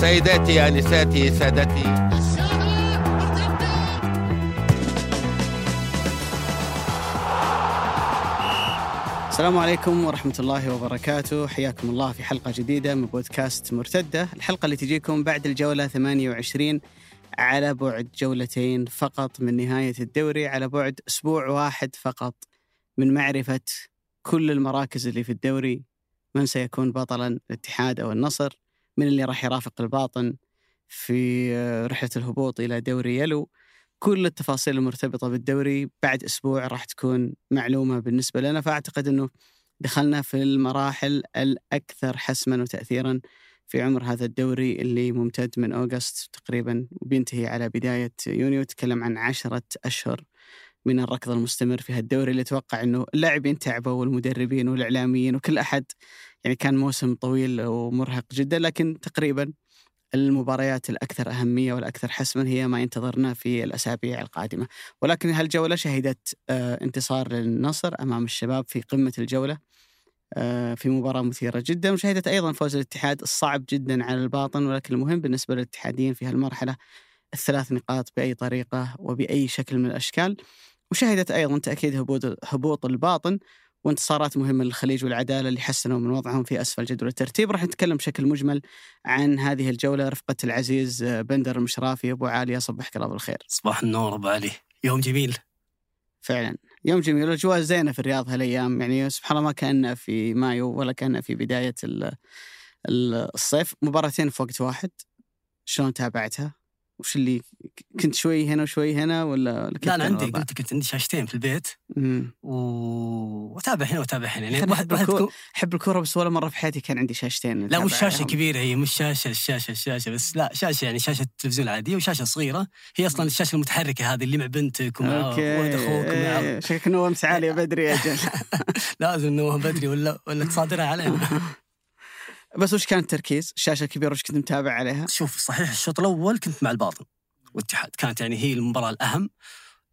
سيداتي انساتي سادتي. السلام عليكم ورحمة الله وبركاته. حياكم الله في حلقة جديدة من بودكاست مرتدة. الحلقة اللي تجيكم بعد الجولة 28 على بعد جولتين فقط من نهاية الدوري على بعد أسبوع واحد فقط من معرفة كل المراكز اللي في الدوري من سيكون بطلا الاتحاد أو النصر. من اللي راح يرافق الباطن في رحلة الهبوط إلى دوري يلو. كل التفاصيل المرتبطة بالدوري بعد أسبوع راح تكون معلومة بالنسبة لنا. فأعتقد أنه دخلنا في المراحل الأكثر حسما وتأثيرا في عمر هذا الدوري اللي ممتد من أوغست تقريبا وبينتهي على بداية يونيو. تكلم عن عشرة أشهر من الركض المستمر في هالدوري. اللي أتوقع أنه اللاعبين تعبوا والمدربين والإعلاميين وكل أحد يعني كان موسم طويل ومرهق جدا لكن تقريبا المباريات الأكثر أهمية والأكثر حسما هي ما ينتظرنا في الأسابيع القادمة. ولكن هالجولة شهدت آه، انتصار للنصر أمام الشباب في قمة الجولة؟ آه، في مباراة مثيرة جدا وشهدت أيضا فوز الاتحاد الصعب جدا على الباطن ولكن المهم بالنسبة للاتحاديين في هالمرحلة الثلاث نقاط بأي طريقة وبأي شكل من الأشكال. وشهدت أيضا تأكيد هبوط هبوط الباطن وانتصارات مهمة للخليج والعدالة اللي حسنوا من وضعهم في أسفل جدول الترتيب. راح نتكلم بشكل مجمل عن هذه الجولة. رفقة العزيز بندر المشرافي. أبو علي صبحك الله بالخير. صباح النور أبو علي. يوم جميل. فعلا. يوم جميل. الأجواء زينة في الرياض هالأيام. يعني سبحان الله ما كان في مايو ولا كان في بداية الصيف. مباراتين في وقت واحد. شلون تابعتها؟ وش اللي كنت شوي هنا وشوي هنا ولا لا أنا عندي قلت كنت عندي شاشتين في البيت. و... واتابع هنا واتابع هنا. يعني واحد احب أحب الكورة بس ولا مرة في حياتي كان عندي شاشتين لا مش شاشة كبيرة هي مش شاشة الشاشه الشاشه بس لا شاشة يعني شاشة تلفزيون عادية وشاشة صغيرة. هي أصلا الشاشة المتحركة هذه اللي مع بنتك ومع ولد أخوك ومع شكلك نومت عاليه بدري يا جل. لازم نوم بدري ولا ولا تصادرها علينا. بس وش كان التركيز؟ الشاشة الكبيرة وش كنت متابع عليها؟ شوف صحيح الشوط الأول كنت مع الباطن والاتحاد. كانت يعني هي المباراة الأهم.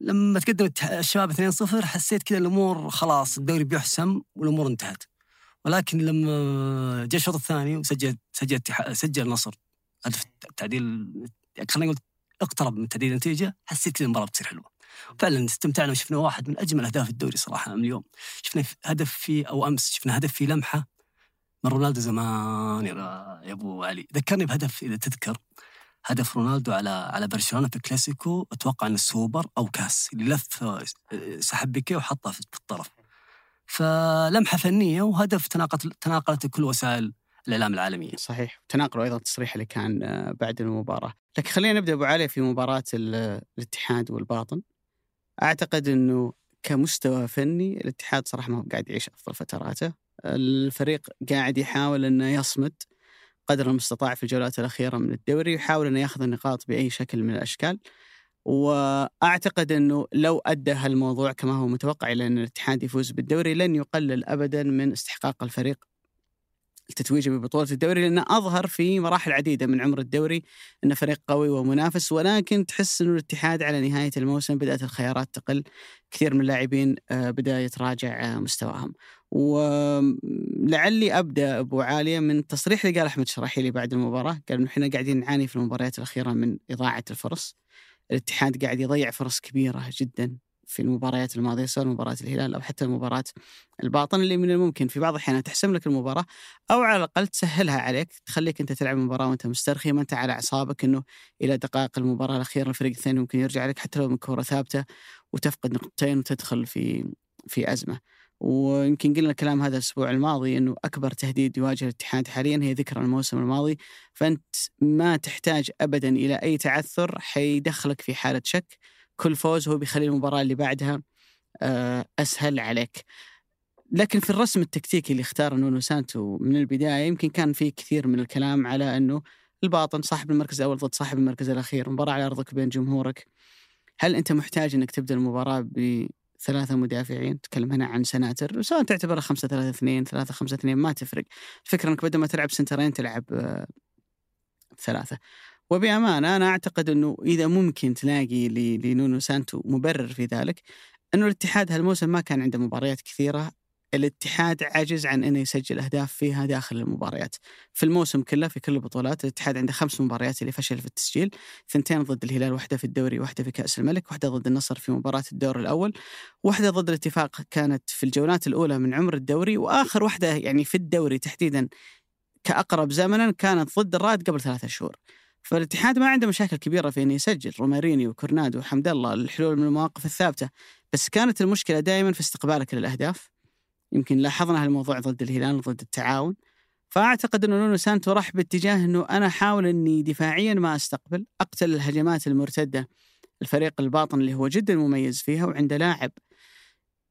لما تقدم الشباب 2-0 حسيت كذا الأمور خلاص الدوري بيحسم والأمور انتهت. ولكن لما جاء الشوط الثاني وسجل سجل سجل النصر هدف التعديل خلينا نقول اقترب من تعديل النتيجة حسيت كذا المباراة بتصير حلوة. فعلا استمتعنا وشفنا واحد من أجمل أهداف الدوري صراحة اليوم شفنا هدف في أو أمس شفنا هدف في لمحة من رونالدو زمان يا أبو علي. ذكرني بهدف إذا تذكر. هدف رونالدو على على برشلونة في الكلاسيكو. أتوقع إنه السوبر أو كاس. اللي لف سحب بيكي وحطها في الطرف. فلمحة فنية وهدف تناقلت تناقلت كل وسائل الإعلام العالمية. صحيح، تناقلوا أيضا التصريح اللي كان آه، بعد المباراة، لكن خلينا نبدأ أبو علي في مباراة الاتحاد والباطن. أعتقد إنه كمستوى فني الاتحاد صراحة ما هو قاعد يعيش أفضل فتراته، الفريق قاعد يحاول إنه يصمد قدر المستطاع في الجولات الأخيرة من الدوري يحاول أنه ياخذ النقاط بأي شكل من الأشكال. وأعتقد أنه لو أدى هالموضوع كما هو متوقع إلى أن الاتحاد يفوز بالدوري لن يقلل أبدا من استحقاق الفريق التتويج ببطولة الدوري لأنه أظهر في مراحل عديدة من عمر الدوري أنه فريق قوي ومنافس. ولكن تحس أنه الاتحاد على نهاية الموسم بدأت الخيارات تقل كثير من اللاعبين آه، بدأ يتراجع آه، مستواهم. ولعلي أبدأ أبو عالية من التصريح اللي قال أحمد شراحيلي بعد المباراة. قال إنه إحنا قاعدين نعاني في المباريات الأخيرة من إضاعة الفرص. الاتحاد قاعد يضيع فرص كبيرة جدا في المباريات الماضية سواء مباراة الهلال أو حتى مباراه الباطن اللي من الممكن. في بعض الأحيان تحسم لك المباراة أو على الأقل تسهلها عليك تخليك أنت تلعب المباراة وأنت مسترخي ما أنت على أعصابك إنه إلى دقائق المباراة الأخيرة الفريق الثاني ممكن يرجع لك حتى لو من كورة ثابتة وتفقد نقطتين وتدخل في في أزمة. ويمكن قلنا الكلام هذا الأسبوع الماضي إنه أكبر تهديد يواجه الاتحاد حاليا هي ذكرى الموسم الماضي. فأنت ما تحتاج ابدا إلى أي تعثر حيدخلك في حالة شك. كل فوز هو بيخلي المباراة اللي بعدها آه، أسهل عليك. لكن في الرسم التكتيكي اللي اختار نونو سانتو من البداية يمكن كان في كثير من الكلام على إنه الباطن صاحب المركز الأول ضد صاحب المركز الأخير مباراة على أرضك بين جمهورك. هل أنت محتاج إنك تبدأ المباراة ثلاثة مدافعين تكلم هنا عن سناتر سواء تعتبرها خمسة ثلاثة اثنين ثلاثة خمسة اثنين ما تفرق. الفكرة إنك بدل ما تلعب سنترين تلعب آه، ثلاثة. وبأمانة أنا أعتقد أنه إذا ممكن تلاقي لنونو سانتو مبرر في ذلك أنه الاتحاد هالموسم ما كان عنده مباريات كثيرة الاتحاد عجز عن إنه يسجل أهداف فيها داخل المباريات. في الموسم كله في كل البطولات الاتحاد عنده خمس مباريات اللي فشل في التسجيل، ثنتين ضد الهلال، واحدة في الدوري، واحدة في كأس الملك، واحدة ضد النصر في مباراة الدور الأول، واحدة ضد الاتفاق كانت في الجولات الأولى من عمر الدوري، وآخر واحدة يعني في الدوري تحديدا كأقرب زمنا كانت ضد الرائد قبل ثلاثة شهور. فالاتحاد ما عنده مشاكل كبيرة في إنه يسجل روماريني وكورنادو وحمد الله الحلول من المواقف الثابتة بس كانت المشكلة دائما في استقبالك للأهداف يمكن لاحظنا هالموضوع ضد الهلال ضد التعاون. فأعتقد انه نونو سانتو راح باتجاه إنه أنا أحاول إني دفاعيا ما أستقبل أقتل الهجمات المرتدة لفريق الباطن اللي هو جدا مميز فيها وعنده لاعب.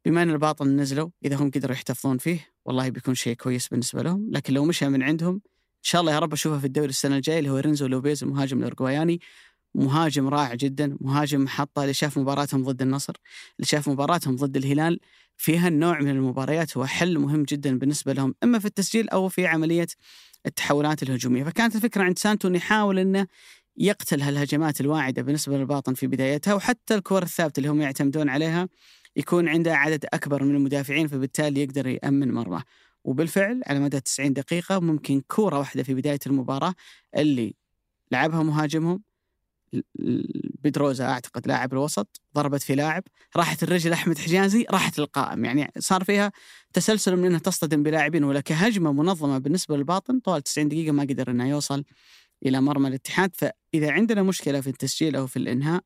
بما أن الباطن نزلوا إذا هم قدروا يحتفظون فيه والله بيكون شيء كويس بالنسبة لهم. لكن لو مشى من عندهم إن شاء الله يا رب أشوفه في الدوري السنة الجاية اللي هو رينزو لوبيز المهاجم الاورجواياني مهاجم رائع جدا مهاجم محطة اللي شاف مباراتهم ضد النصر اللي شاف مباراتهم ضد الهلال. فيها النوع من المباريات هو حل مهم جدا بالنسبة لهم إما في التسجيل أو في عملية التحولات الهجومية. فكانت الفكرة عند سانتو إنه يحاول إنه يقتل هالهجمات الواعدة بالنسبة للباطن في بدايتها وحتى الكور الثابتة اللي هم يعتمدون عليها يكون عنده عدد أكبر من المدافعين فبالتالي يقدر يأمن مرماه. وبالفعل على مدى 90 دقيقة ممكن كورة واحدة في بداية المباراة اللي لعبها مهاجمهم بدروزا أعتقد لاعب الوسط ضربت في لاعب راحت الرجل أحمد حجازي راحت للقائم. يعني صار فيها تسلسل من إنها تصطدم بلاعبين ولا كهجمه منظمة بالنسبة للباطن طوال 90 دقيقة ما قدر إنه يوصل إلى مرمى الاتحاد. فإذا عندنا مشكلة في التسجيل أو في الإنهاء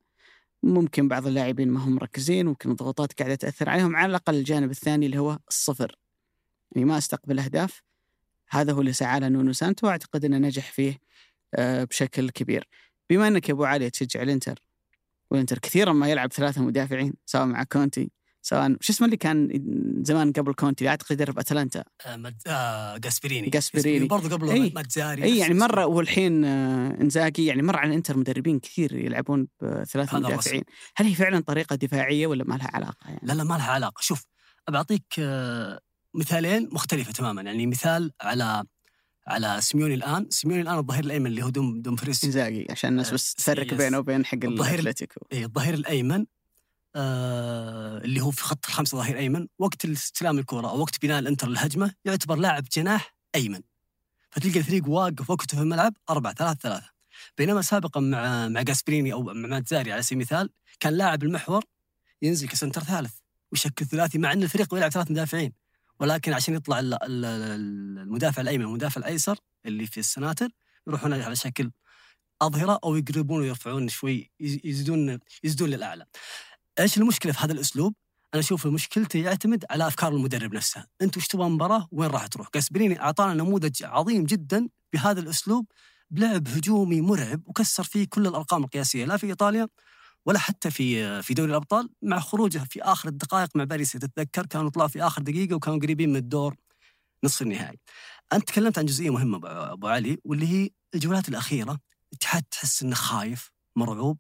ممكن بعض اللاعبين ما هم مركزين ممكن الضغوطات قاعدة تأثر عليهم على الأقل الجانب الثاني اللي هو الصفر. يعني ما أستقبل أهداف. هذا هو اللي سعى له نونو سانتو واعتقد إنه نجح فيه آه، بشكل كبير. بما إنك يا أبو علي تشجع الإنتر والإنتر كثيرا ما يلعب ثلاثة مدافعين سواء مع كونتي سواء شو اسمه اللي كان زمان قبل كونتي أعتقد يدرب أتلانتا. آه مد... آه جاسبريني. جاسبريني. برضه قبل أي. ماتزاري إيه يعني مرة والحين آه انزاكي يعني مر على الإنتر مدربين كثير يلعبون بثلاثه مدافعين. هل هي فعلا طريقة دفاعية ولا ما لها علاقة يعني؟ لا لا ما لها علاقة. شوف بعطيك آه مثالين مختلفة تماما. يعني مثال على على سيموني الآن. سيموني الآن الظهير الأيمن اللي هو دوم دومفريس. إنزاغي عشان الناس آه، بس تفرق. بينه وبين حق الظهير- الأتلتيكو. إيه الظهير الأيمن آه اللي هو في خط الخمسة ظهير أيمن. وقت استلام الكره أو وقت بناء الإنتر للهجمه يعتبر لاعب جناح أيمن. فتلقى الفريق واقف وقته في الملعب 4 3 3 بينما سابقا مع مع جاسبريني أو مع ماتزاري على سبيل المثال كان لاعب المحور ينزل كسنتر ثالث ويشكل ثلاثي مع إن الفريق يلعب ثلاث مدافعين. ولكن عشان يطلع ال- ال- ال- المدافع الأيمن والمدافع الأيسر اللي في السناتر يروحون على شكل أظهرة أو يقربون ويرفعون شوي يز- يزيدون يزيدون للأعلى. إيش المشكلة في هذا الأسلوب؟ أنا أشوف مشكلته يعتمد على أفكار المدرب نفسها، أنت وش تبغى مباراة وين راح تروح؟ كاسبريني أعطانا نموذج عظيم جدا بهذا الأسلوب بلعب هجومي مرعب وكسر فيه كل الأرقام القياسية لا في إيطاليا ولا حتى في في دوري الأبطال مع خروجه في آخر الدقائق مع باريس. تتذكر كانوا طلعوا في آخر دقيقة وكانوا قريبين من الدور نصف النهائي. أنت تكلمت عن جزئية مهمة أبو علي واللي هي الجولات الأخيرة. الاتحاد تحس إنه خايف مرعوب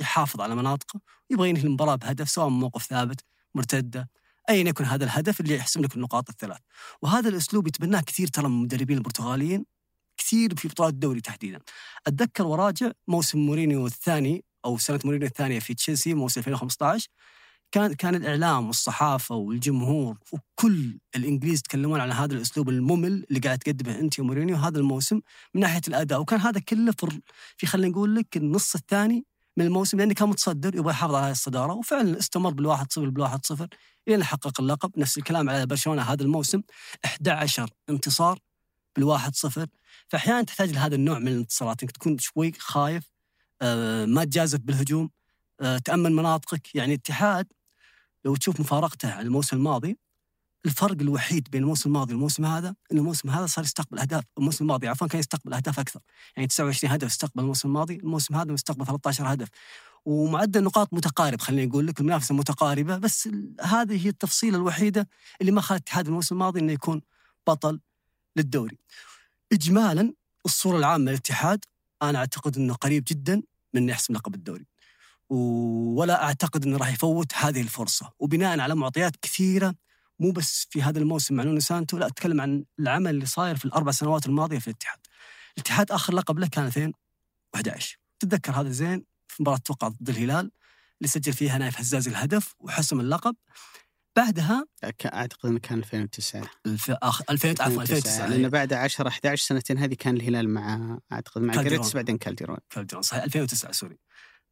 يحافظ على مناطقه يبغى ينهي المباراة بهدف سواء من موقف ثابت مرتدة ايا يكن هذا الهدف اللي يحسم لك النقاط الثلاث. وهذا الأسلوب يتبناه كثير ترى من المدربين البرتغاليين كثير في بطولات الدوري تحديدا. أتذكر وراجع موسم مورينيو الثاني أو سنة مورينيو الثانية في تشيلسي موسم 2015 كان كان الإعلام والصحافة والجمهور وكل الإنجليز يتكلمون عن هذا الأسلوب الممل اللي قاعد تقدمه انت يا مورينيو هذا الموسم من ناحية الأداء. وكان هذا كله في في خلينا نقول لك النص الثاني من الموسم لأنه كان متصدر يبغى يحافظ على الصدارة وفعلا استمر بالواحد صفر بالواحد صفر إلى ان حقق اللقب. نفس الكلام على برشلونة هذا الموسم 11 انتصار بالواحد صفر. فاحيانا تحتاج لهذا النوع من الانتصارات إنك تكون شوي خايف ما تجازف بالهجوم. آه، تأمن مناطقك. يعني الاتحاد لو تشوف مفارقته عن الموسم الماضي الفرق الوحيد بين الموسم الماضي والموسم هذا إن الموسم هذا صار يستقبل أهداف. الموسم الماضي عفوا كان يستقبل أهداف أكثر. يعني 29 هدف استقبل الموسم الماضي الموسم هذا مستقبل 13 هدف. ومعدل نقاط متقارب خليني أقول لك المنافسة متقاربة بس هذه هي التفصيلة الوحيدة اللي ما خلت الاتحاد الموسم الماضي إنه يكون بطل للدوري. اجمالا الصورة العامة للاتحاد أنا أعتقد إنه قريب جدا. من يحسم لقب الدوري. ولا أعتقد إنه راح يفوت هذه الفرصة. وبناء على معطيات كثيرة مو بس في هذا الموسم مع نونو سانتو لا أتكلم عن العمل اللي صاير في الأربع سنوات الماضية في الاتحاد. الاتحاد آخر لقب له كان 2011 تتذكر هذا زين؟ في مباراة أتوقع ضد الهلال اللي سجل فيها نايف هزاز الهدف وحسم اللقب. بعدها أعتقد إنه كان 2009 الف... أخ... 2000 عفوا 2009 لأن بعد 10 11 سنتين هذه كان الهلال مع أعتقد مع كالديرون. جريتس بعدين كالديرون. كالدرون صحيح 2009 sorry.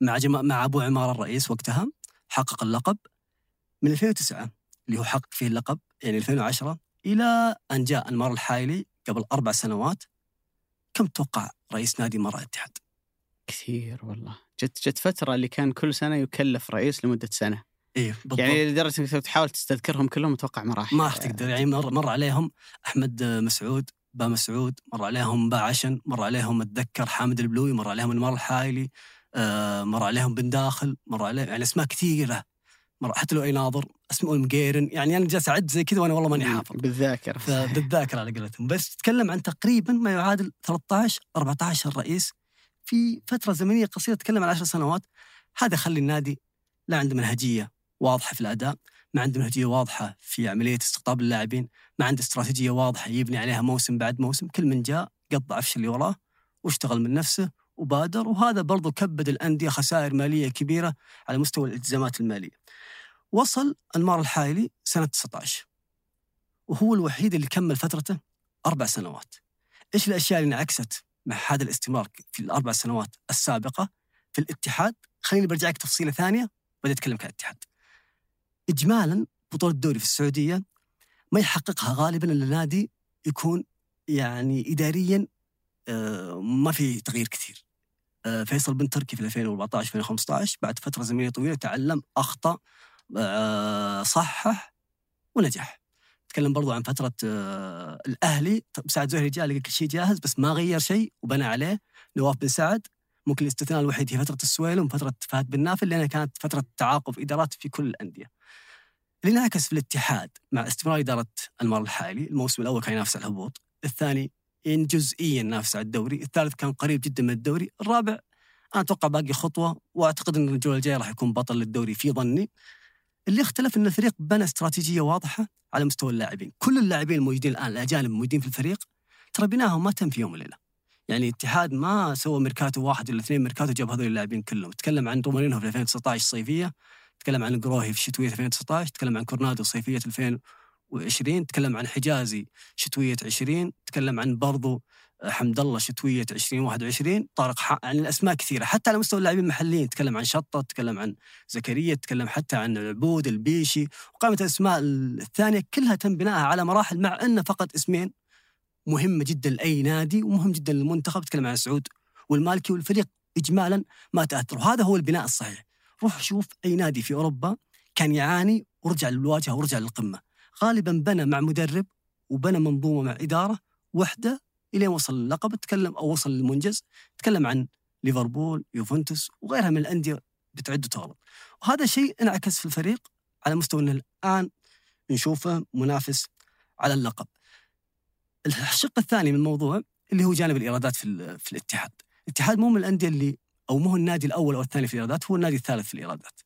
مع جما... مع أبو عمار الرئيس وقتها حقق اللقب من 2009 اللي هو حقق فيه اللقب يعني 2010 إلى أن جاء أنمار الحايلي قبل أربع سنوات. كم تتوقع رئيس نادي مرة الاتحاد؟ كثير والله. جت جت فترة اللي كان كل سنة يكلف رئيس لمدة سنة. إيه بالضبط. يعني لدرجة إنك تحاول تستذكرهم كلهم أتوقع ما راح ما راح تقدر. يعني مر, مر عليهم أحمد مسعود با مسعود مر عليهم با عشن مر عليهم أتذكر حامد البلوي مر عليهم انمار الحايلي آه، مر عليهم بن داخل مر عليه يعني أسماء كثيرة. مر حتى لو اي ناظر اسمه المقيرن يعني أنا جالس أعد زي كذا وأنا والله ماني حافظ. بالذاكرة. فبالذاكرة على قولتهم. بس تتكلم عن تقريبا ما يعادل 13 14 رئيس في فترة زمنية قصيرة تتكلم عن 10 سنوات. هذا خلي النادي لا عنده منهجية. واضحة في الأداء ما عنده منهجية واضحة في عملية استقطاب اللاعبين ما عنده استراتيجية واضحة يبني عليها موسم بعد موسم كل من جاء قطع عفش اللي وراه واشتغل من نفسه وبادر وهذا برضو كبد الأندية خسائر مالية كبيرة على مستوى الالتزامات المالية وصل انمار الحايلي سنة 19 وهو الوحيد اللي كمل فترته أربع سنوات. إيش الأشياء اللي انعكست مع هذا الاستمرار في الأربع سنوات السابقة في الاتحاد؟ خليني برجع لك تفصيلة ثانية وبعدين أتكلم الاتحاد. اجمالا بطولة الدوري في السعودية ما يحققها غالبا إلا نادي يكون يعني اداريا آه، ما في تغيير كثير. آه، فيصل بن تركي في 2014 2015 بعد فترة زمنية طويلة تعلم أخطأ آه، صحح ونجح. تكلم برضو عن فترة الأهلي طب سعد زهري جاء لقى كل شيء جاهز بس ما غير شيء وبنى عليه نواف بن سعد ممكن الاستثناء الوحيد هي فترة السويلم وفترة فهد بن نافل لأنها كانت فترة تعاقب إدارات في كل الأندية اللي انعكس في الاتحاد مع استمرار إدارة أنمار الحالي. الموسم الأول كان ينافس على الهبوط الثاني إن جزئيا نافس على الدوري الثالث كان قريب جدا من الدوري الرابع أنا أتوقع باقي خطوة وأعتقد أن الجولة الجاية راح يكون بطل للدوري في ظني. اللي اختلف أن الفريق بنى استراتيجية واضحة على مستوى اللاعبين. كل اللاعبين الموجودين الآن الأجانب الموجودين في الفريق ترى بناهم ما تم في يوم وليلة. يعني الاتحاد ما سوى ميركاتو واحد ولا اثنين ميركاتو جاب هذول اللاعبين كلهم. تكلم عن رومارينو في 2019 صيفية. تكلم عن قروهي في شتوية 2019 تكلم عن كورنادو صيفية 2020 تكلم عن حجازي شتوية 20 تكلم عن برضو حمد الله شتوية 2021 طارق ح... يعني الأسماء كثيرة حتى على مستوى اللاعبين المحليين تكلم عن شطة تكلم عن زكريا تكلم حتى عن العبود البيشي وقائمة الأسماء الثانية كلها تم بنائها على مراحل مع أن فقط اسمين مهمة جدا لأي نادي ومهم جدا للمنتخب تكلم عن سعود والمالكي والفريق إجمالا ما تأثر وهذا هو البناء الصحيح. روح شوف أي نادي في أوروبا كان يعاني ورجع للواجهة ورجع للقمة. غالبا بنى مع مدرب وبنى منظومة مع إدارة وحدة إلين وصل اللقب تكلم أو وصل للمنجز. تكلم عن ليفربول يوفنتوس وغيرها من الأندية بتعد وتغلط. وهذا شيء انعكس في الفريق على مستوى إنه الآن نشوفه منافس على اللقب. الشق الثاني من الموضوع اللي هو جانب الإيرادات في, في الاتحاد. الاتحاد مو من الأندية اللي أو مو النادي الأول أو الثاني في الإيرادات هو النادي الثالث في الإيرادات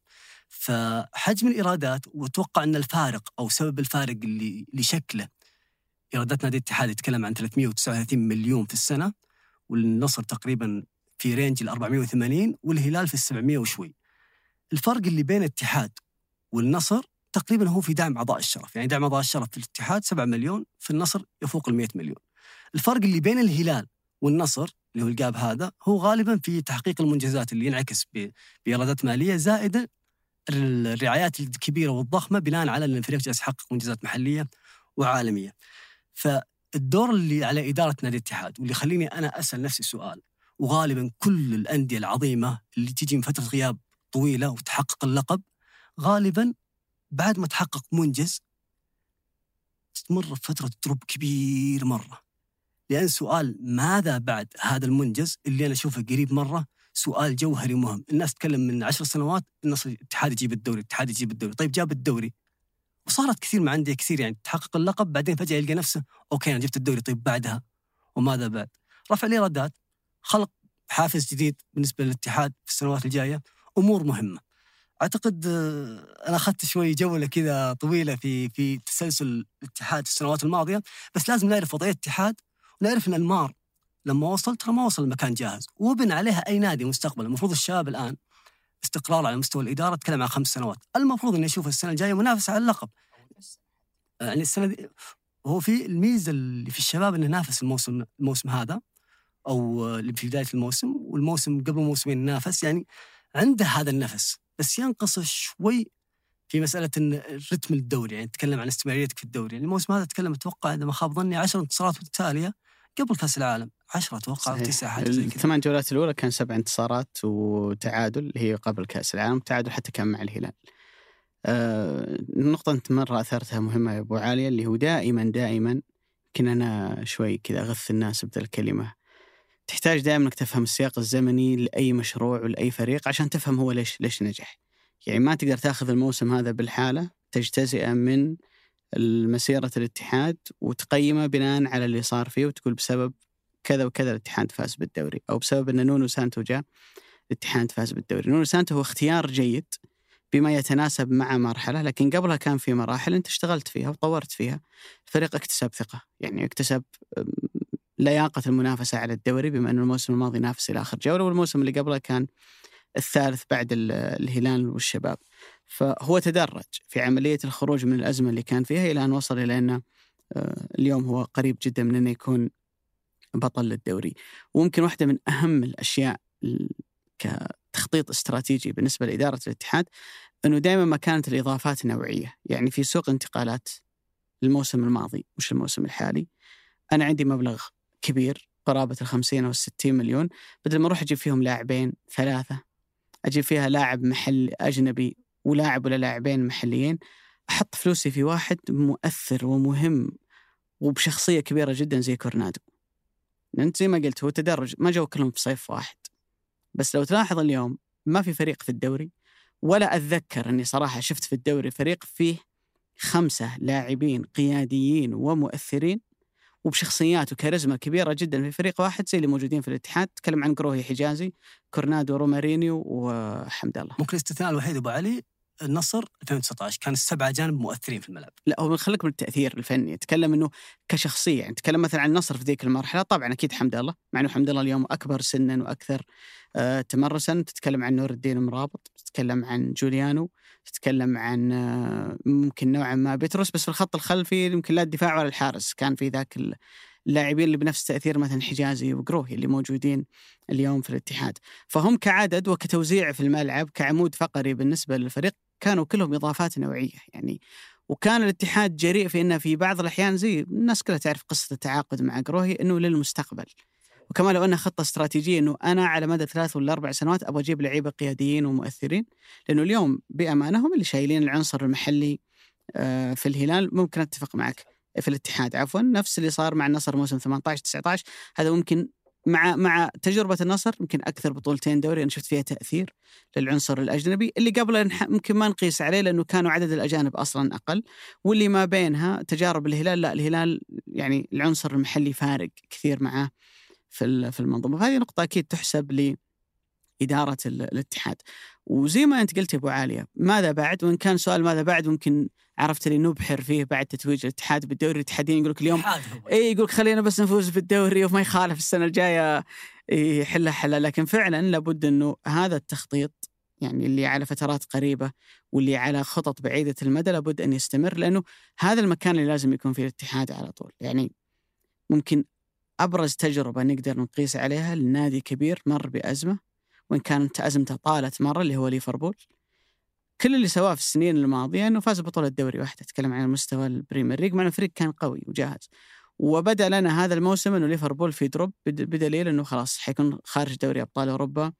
فحجم الإيرادات وأتوقع أن الفارق أو سبب الفارق اللي اللي شكله إيرادات نادي الاتحاد يتكلم عن 339 مليون في السنة والنصر تقريبا في رينج ال 480 والهلال في ال 700 وشوي. الفرق اللي بين الاتحاد والنصر تقريبا هو في دعم أعضاء الشرف، يعني دعم أعضاء الشرف في الاتحاد 7 مليون، في النصر يفوق ال 100 مليون. الفرق اللي بين الهلال والنصر اللي هو الجاب هذا هو غالبا في تحقيق المنجزات اللي ينعكس بايرادات مالية زائده الرعايات الكبيرة والضخمة بناء على إن الفريق جالس يحقق منجزات محلية وعالمية. فالدور اللي على إدارة نادي الاتحاد واللي يخليني أنا أسأل نفسي سؤال وغالبا كل الأندية العظيمة اللي تجي من فترة غياب طويلة وتحقق اللقب غالبا بعد ما تحقق منجز تمر بفترة دروب كبير مرة لأن سؤال ماذا بعد هذا المنجز اللي أنا أشوفه قريب مرة؟ سؤال جوهري مهم. الناس تتكلم من عشر سنوات النصر الاتحاد يجيب الدوري الاتحاد يجيب الدوري. طيب جاب الدوري. وصارت كثير مع أندية كثير يعني تحقق اللقب بعدين فجأة يلقى نفسه أوكي أنا جبت الدوري طيب بعدها؟ وماذا بعد؟ رفع الايرادات خلق حافز جديد بالنسبة للاتحاد في السنوات الجاية. أمور مهمة. أعتقد آه، أنا أخذت شوي جولة كذا طويلة في في تسلسل الاتحاد في السنوات الماضية. بس لازم نعرف وضعية الاتحاد ونعرف إن المار لما وصل ترى ما وصل لمكان جاهز وبنى عليها أي نادي مستقبلا المفروض الشباب الآن استقرار على مستوى الإدارة أتكلم عن خمس سنوات. المفروض اني أشوف السنة الجاية منافسة على اللقب. يعني السنة دي هو في الميزة اللي في الشباب إنه نافس الموسم الموسم هذا أو اللي في بداية الموسم والموسم قبل موسمين نافس. يعني عنده هذا النفس بس ينقص شوي في مسألة الرتم الدوري. يعني تتكلم عن استمراريتك في الدوري. يعني الموسم هذا تكلم أتوقع إذا ما خاب ظني 10 انتصارات متتالية. قبل كاس العالم 10 أتوقع أو 9 حاجة زي كذا. الثمان جولات الأولى كان سبع انتصارات وتعادل اللي هي قبل كاس العالم تعادل حتى كان مع الهلال. آه النقطة أنت مرة أثرتها مهمة يا أبو عالية اللي هو دائما دائما يمكن أنا شوي كذا أغث الناس بذا الكلمة. تحتاج دائما إنك تفهم السياق الزمني لأي مشروع ولأي فريق عشان تفهم هو ليش ليش نجح. يعني ما تقدر تأخذ الموسم هذا بالحالة تجتزئه من مسيره الاتحاد وتقيمه بناء على اللي صار فيه وتقول بسبب كذا وكذا الاتحاد فاز بالدوري أو بسبب إن نونو سانتو جاء الاتحاد فاز بالدوري. نونو سانتو هو اختيار جيد بما يتناسب مع مرحلة لكن قبلها كان في مراحل أنت اشتغلت فيها وطورت فيها. الفريق اكتسب ثقة يعني اكتسب لياقة المنافسة على الدوري بما أن الموسم الماضي نافس إلى آخر جولة والموسم اللي قبله كان الثالث بعد الهلال والشباب فهو تدرج في عملية الخروج من الأزمة اللي كان فيها إلى أن وصل إلى أنه اليوم هو قريب جدا من أنه يكون بطل للدوري وممكن واحدة من أهم الأشياء كتخطيط استراتيجي بالنسبة لإدارة الاتحاد أنه دائما ما كانت الإضافات نوعية. يعني في سوق انتقالات الموسم الماضي مش الموسم الحالي. أنا عندي مبلغ كبير قرابة الخمسين أو الستين مليون. بدل ما أروح أجيب فيهم لاعبين ثلاثة أجيب فيها لاعب محل أجنبي ولاعب ولا لاعبين محليين أحط فلوسي في واحد مؤثر ومهم وبشخصية كبيرة جدا زي كورونادو. أنت زي ما قلت هو تدرج ما جو كلهم في صيف واحد. بس لو تلاحظ اليوم ما في فريق في الدوري ولا أتذكر أني صراحة شفت في الدوري فريق فيه خمسة لاعبين قياديين ومؤثرين وبشخصيات وكاريزما كبيرة جدا في فريق واحد زي اللي موجودين في الاتحاد. تكلم عن قروهي حجازي كورونادو رومارينيو وحمد الله. ممكن الاستثناء الوحيد أبو علي النصر 2019 كان السبعة اجانب مؤثرين في الملعب. لا هو خليك من التاثير الفني. يتكلم إنه كشخصية يعني تكلم مثلا عن النصر في ذيك المرحلة. طبعا أكيد حمد الله مع إنه حمد الله اليوم أكبر سنا وأكثر آه تمرسا. تتكلم عن نور الدين مرابط تتكلم عن جوليانو تتكلم عن آه ممكن نوعا ما بيتروس بس في الخط الخلفي يمكن لا الدفاع ولا الحارس. كان في ذاك اللاعبين اللي بنفس تأثير مثلا حجازي وقروهي اللي موجودين اليوم في الاتحاد. فهم كعدد وكتوزيع في الملعب كعمود فقري بالنسبة للفريق كانوا كلهم إضافات نوعية يعني. وكان الاتحاد جريء في إنه في بعض الأحيان زي الناس كلها تعرف قصة التعاقد مع قروهي إنه للمستقبل. وكمان لو انها خطة استراتيجية إنه أنا على مدى ثلاث ولا أربع سنوات أبغى أجيب لعيبة قياديين ومؤثرين لأنه اليوم بأمانة هم اللي شايلين العنصر المحلي في الهلال. ممكن أتفق معك. في الاتحاد عفوا نفس اللي صار مع النصر موسم 18 19 هذا ممكن مع مع تجربة النصر يمكن أكثر بطولتين دوري أنا شفت فيها تأثير للعنصر الأجنبي اللي قبله ممكن ما نقيس عليه لأنه كانوا عدد الأجانب أصلا أقل واللي ما بينها تجارب الهلال لا الهلال يعني العنصر المحلي فارق كثير معاه في في المنظومة فهذه نقطة أكيد تحسب لإدارة الاتحاد. وزي ما انت قلت يا أبو عالية ماذا بعد؟ وإن كان سؤال ماذا بعد ممكن عرفت اللي نبحر فيه بعد تتويج الاتحاد بالدوري. الاتحاديين يقول لك اليوم إي يقول خلينا بس نفوز بالدوري وما يخالف السنة الجاية. يحلها حلا. لكن فعلا لابد إنه هذا التخطيط يعني اللي على فترات قريبة واللي على خطط بعيدة المدى لابد أن يستمر لأنه هذا المكان اللي لازم يكون فيه الاتحاد على طول. يعني ممكن أبرز تجربة نقدر نقيس عليها لنادي كبير مر بأزمة وإن كانت أزمته طالت مرة اللي هو ليفربول. كل اللي سواه في السنين الماضية إنه فاز ببطوله دوري واحدة أتكلم عن مستوى ال Premier League. مع الفريق كان قوي وجاهز. وبدأ لنا هذا الموسم إنه ليفربول في drop بدليل إنه خلاص حيكون خارج دوري أبطال أوروبا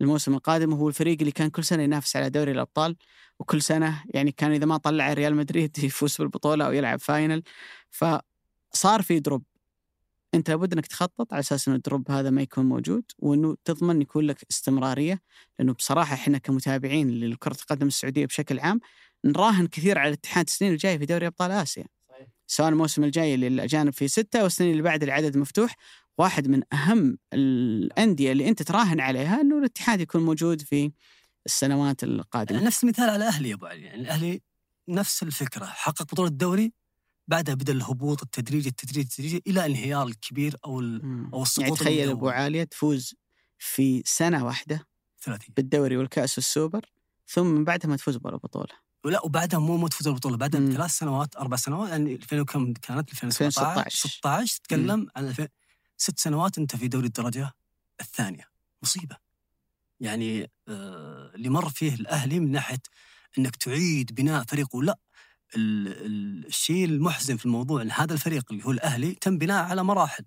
الموسم القادم. وهو الفريق اللي كان كل سنة ينافس على دوري الأبطال. وكل سنة يعني كان إذا ما طلع ريال مدريد يفوز بالبطولة أو يلعب final فصار في drop. أنت لابد أنك تخطط على أساس إنه ال drop هذا ما يكون موجود وإنه تضمن يكون لك استمرارية لأنه بصراحة إحنا كمتابعين لكرة القدم السعودية بشكل عام نراهن كثير على الاتحاد السنين الجاية في دوري أبطال آسيا. صحيح. سواء الموسم الجاي للاجانب في ستة والسنين اللي بعد العدد مفتوح واحد من أهم الأندية اللي أنت تراهن عليها إنه الاتحاد يكون موجود في السنوات القادمة. نفس المثال على الأهلي يا أبو علي، يعني الأهلي نفس الفكرة حقق بطولة الدوري بعدها بدأ الهبوط التدريجي التدريجي التدريجي إلى انهيار الكبير أو أو السقوط يعني تخيل أبو عالية تفوز في سنة واحدة 30 بالدوري والكأس والسوبر ثم من بعدها ما تفوز بالبطوله ولا وبعدها مو مو تفوز البطوله بعدها. بثلاث سنوات أربع سنوات يعني 2000 وكم كانت؟ 2016 2016. 16 تتكلم عن 2000 ست سنوات أنت في دوري الدرجة الثانية. مصيبة. يعني آه اللي مر فيه الأهلي من ناحية إنك تعيد بناء فريق ولا ال- ال- الشيء المحزن في الموضوع إن هذا الفريق اللي هو الأهلي تم بناء على مراحل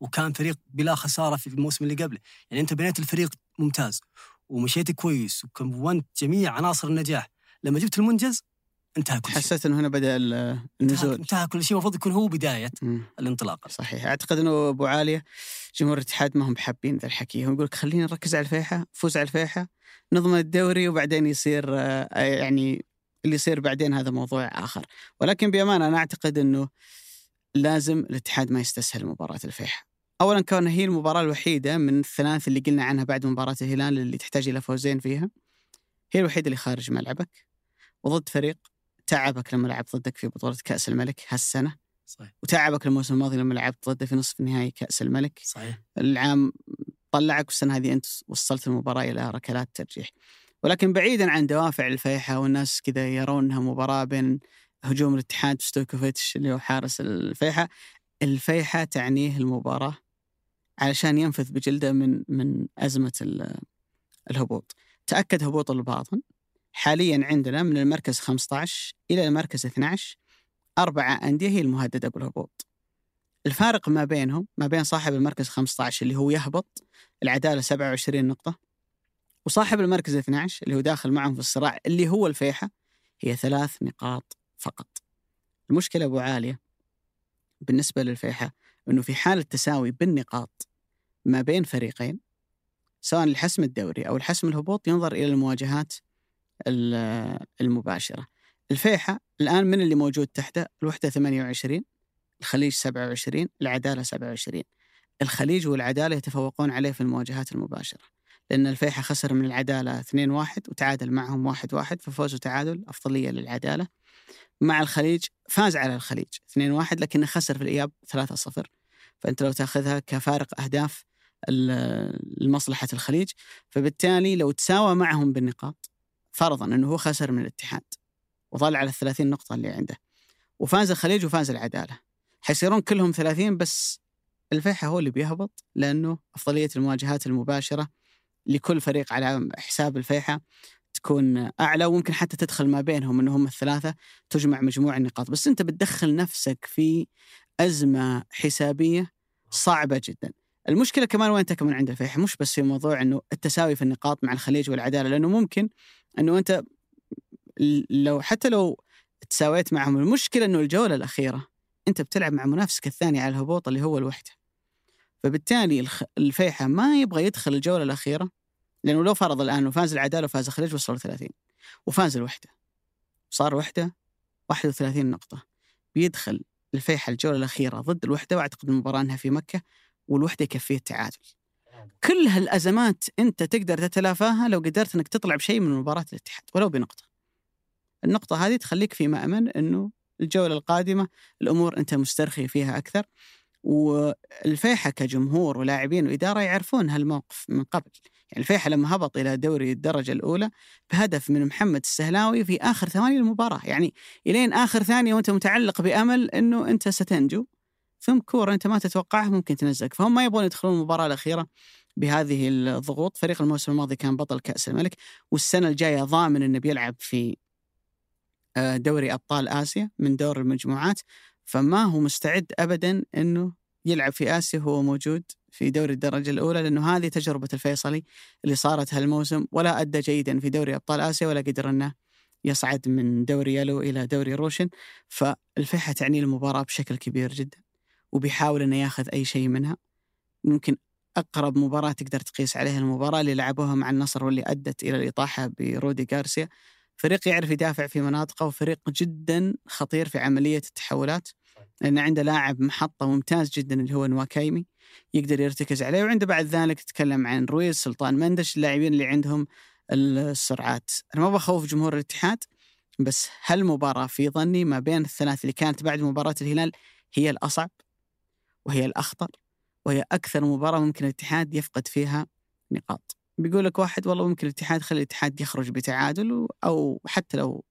وكان فريق بلا خسارة في الموسم اللي قبله. يعني أنت بنيت الفريق ممتاز ومشيت كويس وكونت جميع عناصر النجاح. لما جبت المنجز انتهى كل شيء. حسيت إنه هنا بدأ النزول. انتهى كل شيء. المفروض يكون هو بداية. الانطلاقة. صحيح. أعتقد إنه أبو عالية جمهور الاتحاد ما هم بحابين ذا الحكي. هم يقول لك خلينا نركز على الفيحة فوز على الفيحة نضمن الدوري وبعدين يصير آه، يعني اللي يصير بعدين هذا موضوع آخر. ولكن بأمانة أنا أعتقد إنه لازم الاتحاد ما يستسهل مباراة الفيحة اولا كونها هي المباراة الوحيدة من الثلاث اللي قلنا عنها بعد مباراة الهلال اللي تحتاج إلى فوزين فيها. هي الوحيدة اللي خارج ملعبك وضد فريق تعبك لما لعب ضدك في بطولة كأس الملك هالسنة. صحيح. وتعبك الموسم الماضي لما لعبت ضده في نصف نهائي كأس الملك. صحيح. العام طلعك والسنة هذه أنت وصلت المباراة إلى ركلات ترجيح. ولكن بعيدا عن دوافع الفيحة والناس كذا يرون أنها مباراة بين هجوم الاتحاد وستويكوفيتش اللي هو حارس الفيحة. الفيحة تعنيه المباراة علشان ينفذ بجلده من من أزمة ال- الهبوط. تأكد هبوط الباطن حاليا عندنا من المركز 15 إلى المركز 12 أربعة أندية هي المهددة بالهبوط. الفارق ما بينهم ما بين صاحب المركز 15 اللي هو يهبط العدالة 27 نقطة وصاحب المركز 12 اللي هو داخل معهم في الصراع اللي هو الفيحة هي ثلاث نقاط فقط. المشكلة أبو عالية بالنسبة للفيحة أنه في حالة تساوي بالنقاط ما بين فريقين سواء لحسم الدوري أو لحسم الهبوط ينظر إلى المواجهات ال- المباشرة. الفيحة الآن من اللي موجود تحته؟ الوحدة 28 الخليج 27 العدالة 27 الخليج والعدالة يتفوقون عليه في المواجهات المباشرة. لأن الفيحة خسر من العدالة 2-1 وتعادل معهم 1-1 ففوز وتعادل أفضلية للعدالة. مع الخليج فاز على الخليج 2-1 لكنه خسر في الإياب 3-0 فأنت لو تأخذها كفارق أهداف لمصلحة الخليج فبالتالي لو تساوى معهم بالنقاط فرضا أنه هو خسر من الاتحاد وظل على الثلاثين نقطة اللي عنده وفاز الخليج وفاز العدالة. حيصيرون كلهم 30 بس الفيحة هو اللي بيهبط لأنه أفضلية المواجهات المباشرة لكل فريق على حساب الفيحة تكون أعلى وممكن حتى تدخل ما بينهم أنه هم الثلاثة تجمع مجموع النقاط. بس أنت بتدخل نفسك في أزمة حسابية صعبة جدا. المشكلة كمان وين تكمن عند الفيحة؟ مش بس في موضوع أنه التساوي في النقاط مع الخليج والعدالة لأنه ممكن أنه أنت لو حتى لو تساويت معهم المشكلة أنه الجولة الأخيرة أنت بتلعب مع منافسك الثاني على الهبوط اللي هو الوحدة. فبالتالي الفيحة ما يبغى يدخل الجولة الأخيرة لأنه لو فرض الآن أنه فاز العدالة وفاز الخليج وصلوا 30 وفاز الوحدة. صار وحدة 31 نقطة. بيدخل الفيحة الجولة الأخيرة ضد الوحدة وأعتقد المباراة أنها في مكة والوحدة يكفيه التعادل. كل هالأزمات أنت تقدر تتلافاها لو قدرت أنك تطلع بشيء من مباراة الاتحاد ولو بنقطة. النقطة هذه تخليك في مأمن أنه الجولة القادمة الأمور أنت مسترخي فيها أكثر. والفيحة كجمهور ولاعبين وإدارة يعرفون هالموقف من قبل. يعني الفيحة لما هبط إلى دوري الدرجة الأولى بهدف من محمد السهلاوي في آخر ثواني المباراة يعني إلين آخر ثانية وأنت متعلق بأمل أنه أنت ستنجو. ثم كورة أنت ما تتوقعها ممكن تنزلك. فهم ما يبغون يدخلون المباراة الأخيرة بهذه الضغوط. فريق الموسم الماضي كان بطل كأس الملك والسنة الجاية ضامن أنه بيلعب في آه، دوري أبطال آسيا من دور المجموعات. فما هو مستعد أبدا أنه يلعب في آسيا وهو موجود في دوري الدرجة الأولى لأنه هذه تجربة الفيصلي اللي صارت هالموسم ولا أدى جيدا في دوري أبطال آسيا ولا قدر أنه يصعد من دوري يلو إلى دوري روشن. فالفيحة تعني المباراة بشكل كبير جدا وبيحاول أنه ياخذ أي شيء منها. ممكن أقرب مباراة تقدر تقيس عليها المباراة اللي لعبوها مع النصر واللي أدت إلى الإطاحة برودي غارسيا. فريق يعرف يدافع في مناطقه وفريق جدا خطير في عملية التحولات لأن عنده لاعب محطة ممتاز جدا اللي هو نواكايمي يقدر يرتكز عليه وعنده بعد ذلك تتكلم عن رويز سلطان مندش اللاعبين اللي عندهم السرعات أنا ما بخوف جمهور الاتحاد بس هالمباراة في ظني ما بين الثلاث اللي كانت بعد مباراة الهلال هي الأصعب وهي الأخطر وهي أكثر مباراة ممكن الاتحاد يفقد فيها نقاط. بيقول لك واحد والله ممكن الاتحاد خلي الاتحاد يخرج بتعادل أو حتى لو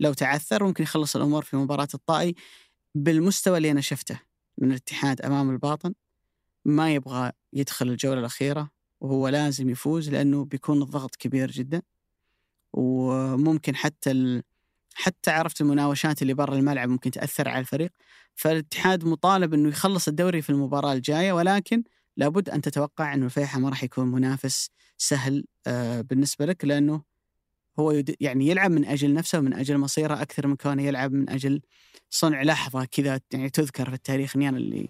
لو تعثر ممكن يخلص الأمور في مباراة الطائي بالمستوى اللي أنا شفته من الاتحاد أمام الباطن ما يبغى يدخل الجولة الأخيرة وهو لازم يفوز لأنه بيكون الضغط كبير جدا. وممكن حتى ال... حتى عرفت المناوشات اللي برا الملعب ممكن تأثر على الفريق. فالاتحاد مطالب إنه يخلص الدوري في المباراة الجاية ولكن لابد أن تتوقع انه الفيحاء ما راح يكون منافس سهل آه، بالنسبة لك لأنه هو. يعني يلعب من أجل نفسه ومن أجل مصيره أكثر من كونه يلعب من أجل صنع لحظة كذا يعني تذكر في التاريخ إني أنا اللي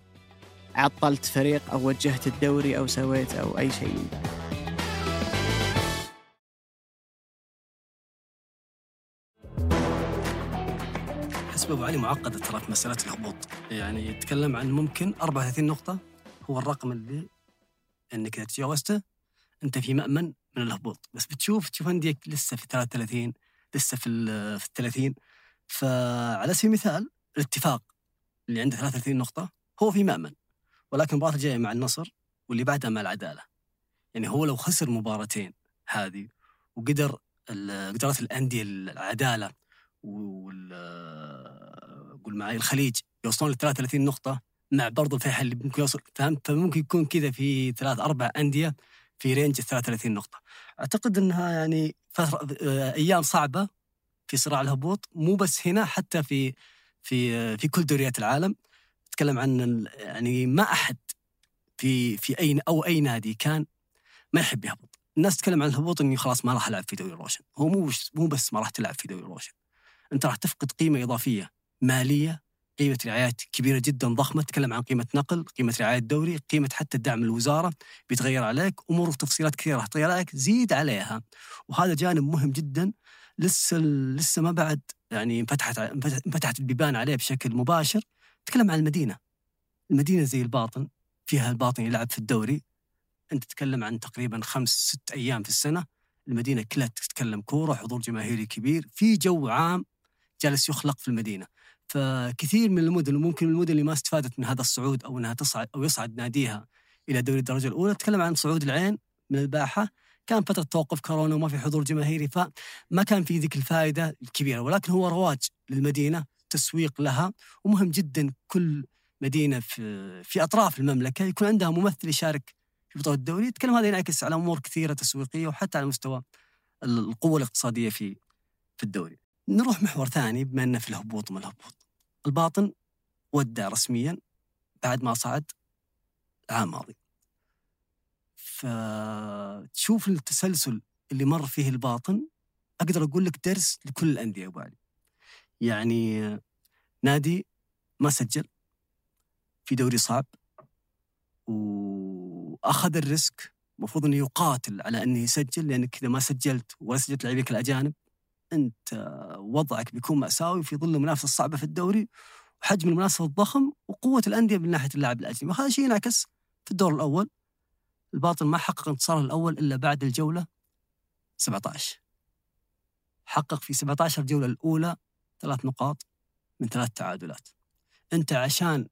عطلت فريق أو وجهت الدوري أو سويت أو أي شيء من ذا. حسب أبو علي معقدة ترى في مساله الهبوط يعني يتكلم عن ممكن 34 نقطة هو الرقم اللي إنك إذا تجاوزته أنت في مأمن من الهبوط. بس بتشوف تشوف انديه لسه في 33 لسه في ال- في ال 30 فعلى سبيل المثال الاتفاق اللي عنده 33 نقطة هو في مأمن ولكن المباراه الجاية مع النصر واللي بعدها مع العدالة. يعني هو لو خسر مباراتين هذه وقدر قدرت الأندية العدالة وال قول معي الخليج يوصلون ل 33 نقطة مع برضو الفيحاء اللي ممكن يوصل فهمت فممكن يكون كذا في ثلاث أربع أندية في رينج ال 33 نقطة. أعتقد أنها يعني فترة آه، أيام صعبة في صراع الهبوط مو بس هنا حتى في في آه، في كل دوريات العالم. أتكلم عن يعني ما أحد في في أي أو أي نادي كان ما يحب يهبط. الناس تتكلم عن الهبوط اني خلاص ما راح ألعب في دوري روشن. هو مو مو بس ما راح تلعب في دوري روشن. أنت راح تفقد قيمة إضافية مالية قيمة رعايات كبيرة جدا ضخمة تتكلم عن قيمة نقل قيمة رعاية دوري قيمة حتى الدعم الوزارة بيتغير عليك أمور وتفصيلات كثيرة راح تغير عليك زيد عليها. وهذا جانب مهم جدا لسه لسه ما بعد يعني انفتحت انفتحت البيبان عليه بشكل مباشر. تتكلم عن المدينة. المدينة زي الباطن فيها الباطن يلعب في الدوري. أنت تتكلم عن تقريبا خمس ست أيام في السنة. المدينة كلها تتكلم كورة حضور جماهيري كبير. في جو عام جالس يخلق في المدينة. فكثير من المدن وممكن المدن اللي ما استفادت من هذا الصعود أو إنها تصعد أو يصعد ناديها إلى دوري الدرجة الأولى تتكلم عن صعود العين من الباحة كان فترة توقف كورونا وما في حضور جماهيري فما كان في ذيك الفائدة الكبيرة ولكن هو رواج للمدينة تسويق لها ومهم جدا كل مدينة في في أطراف المملكة يكون عندها ممثل يشارك في بطوله الدوري يتكلم هذا ينعكس على أمور كثيرة تسويقية وحتى على مستوى القوة الاقتصادية في في الدوري. نروح محور ثاني بما انه في الهبوط وما الهبوط. الباطن ودع رسميا بعد ما صعد العام الماضي. فتشوف التسلسل اللي مر فيه الباطن أقدر أقول لك درس لكل الأندية أبو علي. يعني نادي ما سجل في دوري صعب وأخذ الريسك المفروض إنه يقاتل على إنه يسجل لأنك إذا ما سجلت ولا سجلت لاعبيك الأجانب أنت وضعك بيكون مأساوي في ظل المنافسة الصعبة في الدوري وحجم المنافسة الضخم وقوة الأندية من ناحيه اللاعب الأجنبي. وهذا شيء ينعكس في الدور الأول. الباطن ما حقق انتصاره الأول إلا بعد الجولة 17 حقق في 17 جوله الأولى ثلاث نقاط من ثلاث تعادلات. أنت عشان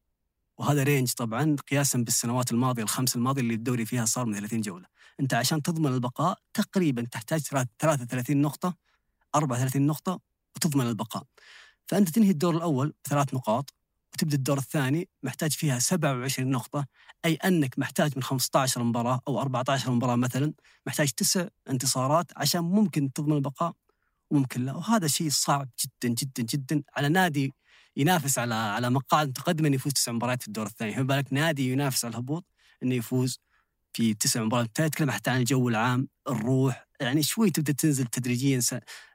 وهذا رينج طبعا قياسا بالسنوات الماضية الخمس الماضية اللي الدوري فيها صار من 30 جولة. أنت عشان تضمن البقاء تقريبا تحتاج 33 نقطة 34 نقطة وتضمن البقاء. فأنت تنهي الدور الأول بثلاث نقاط وتبدأ الدور الثاني محتاج فيها 27 نقطة أي أنك محتاج من 15 مباراة أو 14 مباراة مثلا محتاج تسع انتصارات عشان ممكن تضمن البقاء وممكن لا. وهذا شيء صعب جدا جدا جدا على نادي ينافس على على مقاعد متقدمه إنه يفوز تسع مباريات في الدور الثاني، فما بالك نادي ينافس على الهبوط إنه يفوز في تسع مباريات، تتكلم حتى عن الجو العام، الروح، يعني شوي تبدأ تنزل تدريجيا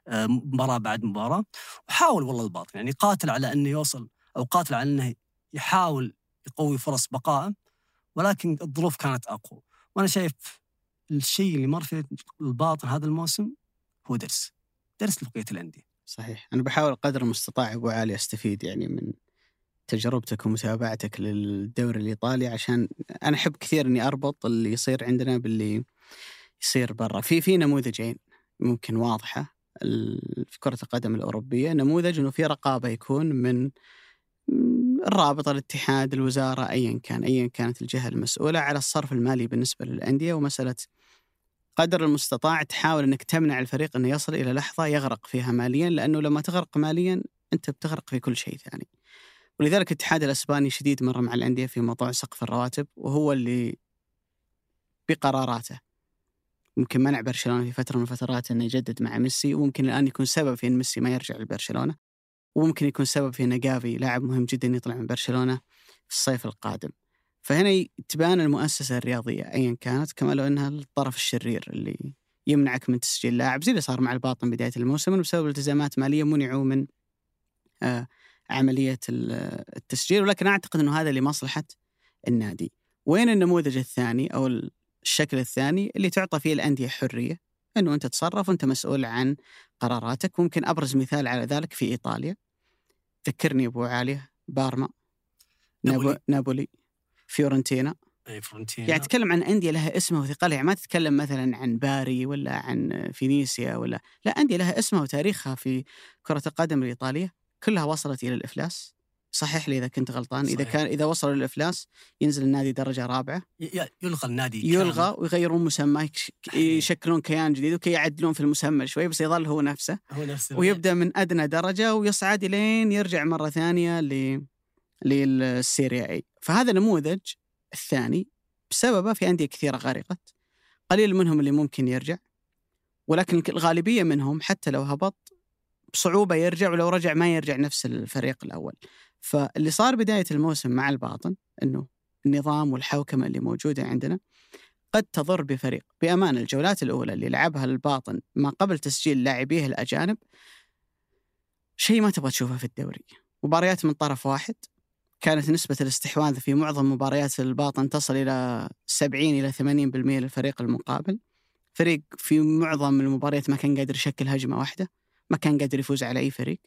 آه، مباراة بعد مباراة، وحاول والله الباطن يعني قاتل على أنه يوصل أو قاتل على أنه يحاول يقوي فرص بقائه ولكن الظروف كانت أقوى، وأنا شايف الشيء اللي مر في الباطن هذا الموسم هو درس، درس لبقية الأندية. صحيح. أنا بحاول قدر المستطاع أبو علي أستفيد يعني من تجربتك ومتابعتك للدوري الإيطالي عشان أنا أحب كثير إني أربط اللي يصير عندنا باللي يصير برا في في نموذجين ممكن واضحة ال- في كرة القدم الأوروبية نموذج إنه في رقابة يكون من الرابطة الاتحاد الوزارة أيا كان أيا كانت الجهة المسؤولة على الصرف المالي بالنسبة للأندية ومسألة قدر المستطاع تحاول إنك تمنع الفريق إنه يصل إلى لحظة يغرق فيها ماليا لأنه لما تغرق ماليا أنت بتغرق في كل شيء ثاني. ولذلك الاتحاد الأسباني شديد مرة مع الأندية في موضوع سقف الرواتب وهو اللي بقراراته ممكن منع برشلونة في فترة من الفترات إنه يجدد مع ميسي وممكن الآن يكون سبب في إن ميسي ما يرجع لبرشلونة وممكن يكون سبب في إن جافي لاعب مهم جدا يطلع من برشلونة في الصيف القادم. فهنا تبان المؤسسة الرياضية ايا كانت كما لو إنها الطرف الشرير اللي يمنعك من تسجيل لاعب زي اللي صار مع الباطن بداية الموسم بسبب التزامات مالية منعوا من آه عملية التسجيل ولكن أعتقد إنه هذا لمصلحه النادي. وين النموذج الثاني أو الشكل الثاني اللي تعطى فيه الأندية حرية إنه أنت تتصرف وأنت مسؤول عن قراراتك. ممكن أبرز مثال على ذلك في إيطاليا. ذكرني أبو علي بارما نابولي, نابولي فيورنتينا. أي فيورنتينا. يعني تتكلم عن أندية لها اسمها وثقلها يعني ما تتكلم مثلا عن باري ولا عن فينيسيا ولا لا أندية لها اسمها وتاريخها في كرة القدم الإيطالية كلها وصلت إلى الإفلاس. صحح لي إذا كنت غلطان. صحيح. اذا كان إذا وصلوا للافلاس ينزل النادي درجة رابعة. يلغى النادي يلغى ويغيرون مسمى يشكلون كيان جديد وكي يعدلون في المسمى شوي بس يظل هو نفسه. هو نفسه ويبدأ من أدنى درجة ويصعد إلين يرجع مرة ثانية ل لل Serie A. فهذا النموذج الثاني بسببه في أندية كثيرة غرقت. قليل منهم اللي ممكن يرجع ولكن الغالبية منهم حتى لو هبط بصعوبة يرجع ولو رجع ما يرجع نفس الفريق الأول. فاللي صار بداية الموسم مع الباطن أنه النظام والحوكمة اللي موجودة عندنا قد تضر بفريق. بأمان الجولات الأولى اللي لعبها الباطن ما قبل تسجيل لاعبيه الأجانب شيء ما تبغى تشوفه في الدوري. مباريات من طرف واحد كانت نسبة الاستحواذ في معظم مباريات الباطن تصل إلى 70 إلى 80% للفريق المقابل. فريق في معظم المباريات ما كان قادر يشكل هجمة واحدة. ما كان قادر يفوز على أي فريق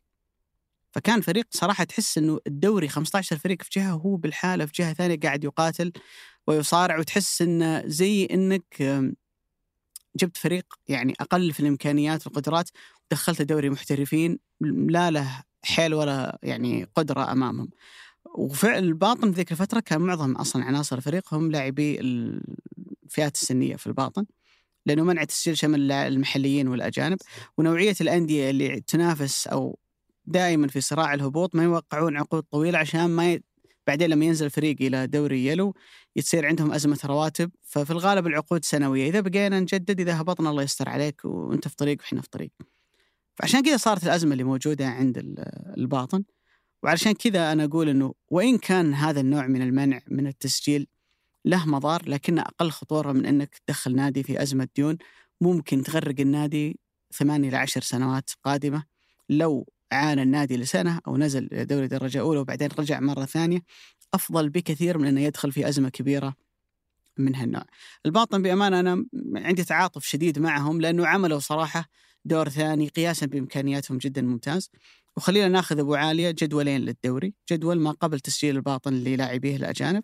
فكان فريق صراحة تحس إنه الدوري 15 فريق في جهة وهو بالحالة في جهة ثانية قاعد يقاتل ويصارع وتحس انه زي إنك جبت فريق يعني أقل في الإمكانيات والقدرات ودخلت دوري محترفين لا له حيل ولا يعني قدرة أمامهم. وفعل الباطن في ذيك الفترة كان معظم أصلا عناصر الفريق هم لاعبي الفئات السنية في الباطن. لأنه منع تسجيل شمل المحليين والأجانب. ونوعية الأندية اللي تنافس أو دائما في صراع الهبوط ما يوقعون عقود طويلة عشان ما ي... بعدين لما ينزل الفريق إلى دوري يلو يصير عندهم أزمة رواتب. ففي الغالب العقود سنوية. إذا بقينا نجدد إذا هبطنا الله يستر عليك وأنت في طريق وإحنا في طريق. فعشان كذا صارت الأزمة اللي موجودة عند الباطن. وعشان كذا أنا أقول إنه وإن كان هذا النوع من المنع من التسجيل له مضار لكنه أقل خطورة من إنك تدخل نادي في أزمة ديون ممكن تغرق النادي ثمانية إلى عشر سنوات قادمة لو عانى النادي لسنة أو نزل دوري درجه أولى وبعدين رجع مرة ثانية أفضل بكثير من إنه يدخل في أزمة كبيرة من هالنوع. الباطن بأمانة أنا عندي تعاطف شديد معهم لأنه عملوا صراحة دور ثاني قياسا بإمكانياتهم جدا ممتاز. وخلينا ناخذ أبو عالية جدولين للدوري، جدول ما قبل تسجيل الباطن للاعبيه الأجانب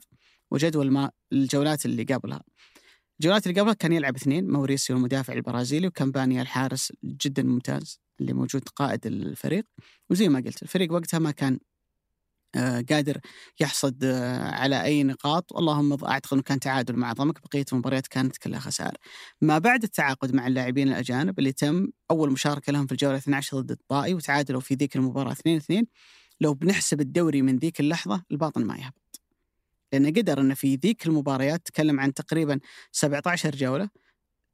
وجدول ما الجولات اللي قبلها. الجولات اللي قبلها كان يلعب اثنين موريسيو المدافع البرازيلي وكامبانيا الحارس جدا ممتاز اللي موجود قائد الفريق وزي ما قلت الفريق وقتها ما كان آه، قادر يحصد آه، على أي نقاط اللهم أعتقد إنه كان تعادل مع ضمك بقية المباريات كانت كلها خسائر. ما بعد التعاقد مع اللاعبين الأجانب اللي تم أول مشاركة لهم في الجولة 12 ضد الطائي وتعادلوا في ذيك المباراة 2 2 لو بنحسب الدوري من ذيك اللحظة الباطن ما يهبط. لأنه قدر إنه في ذيك المباريات تكلم عن تقريبا 17 جولة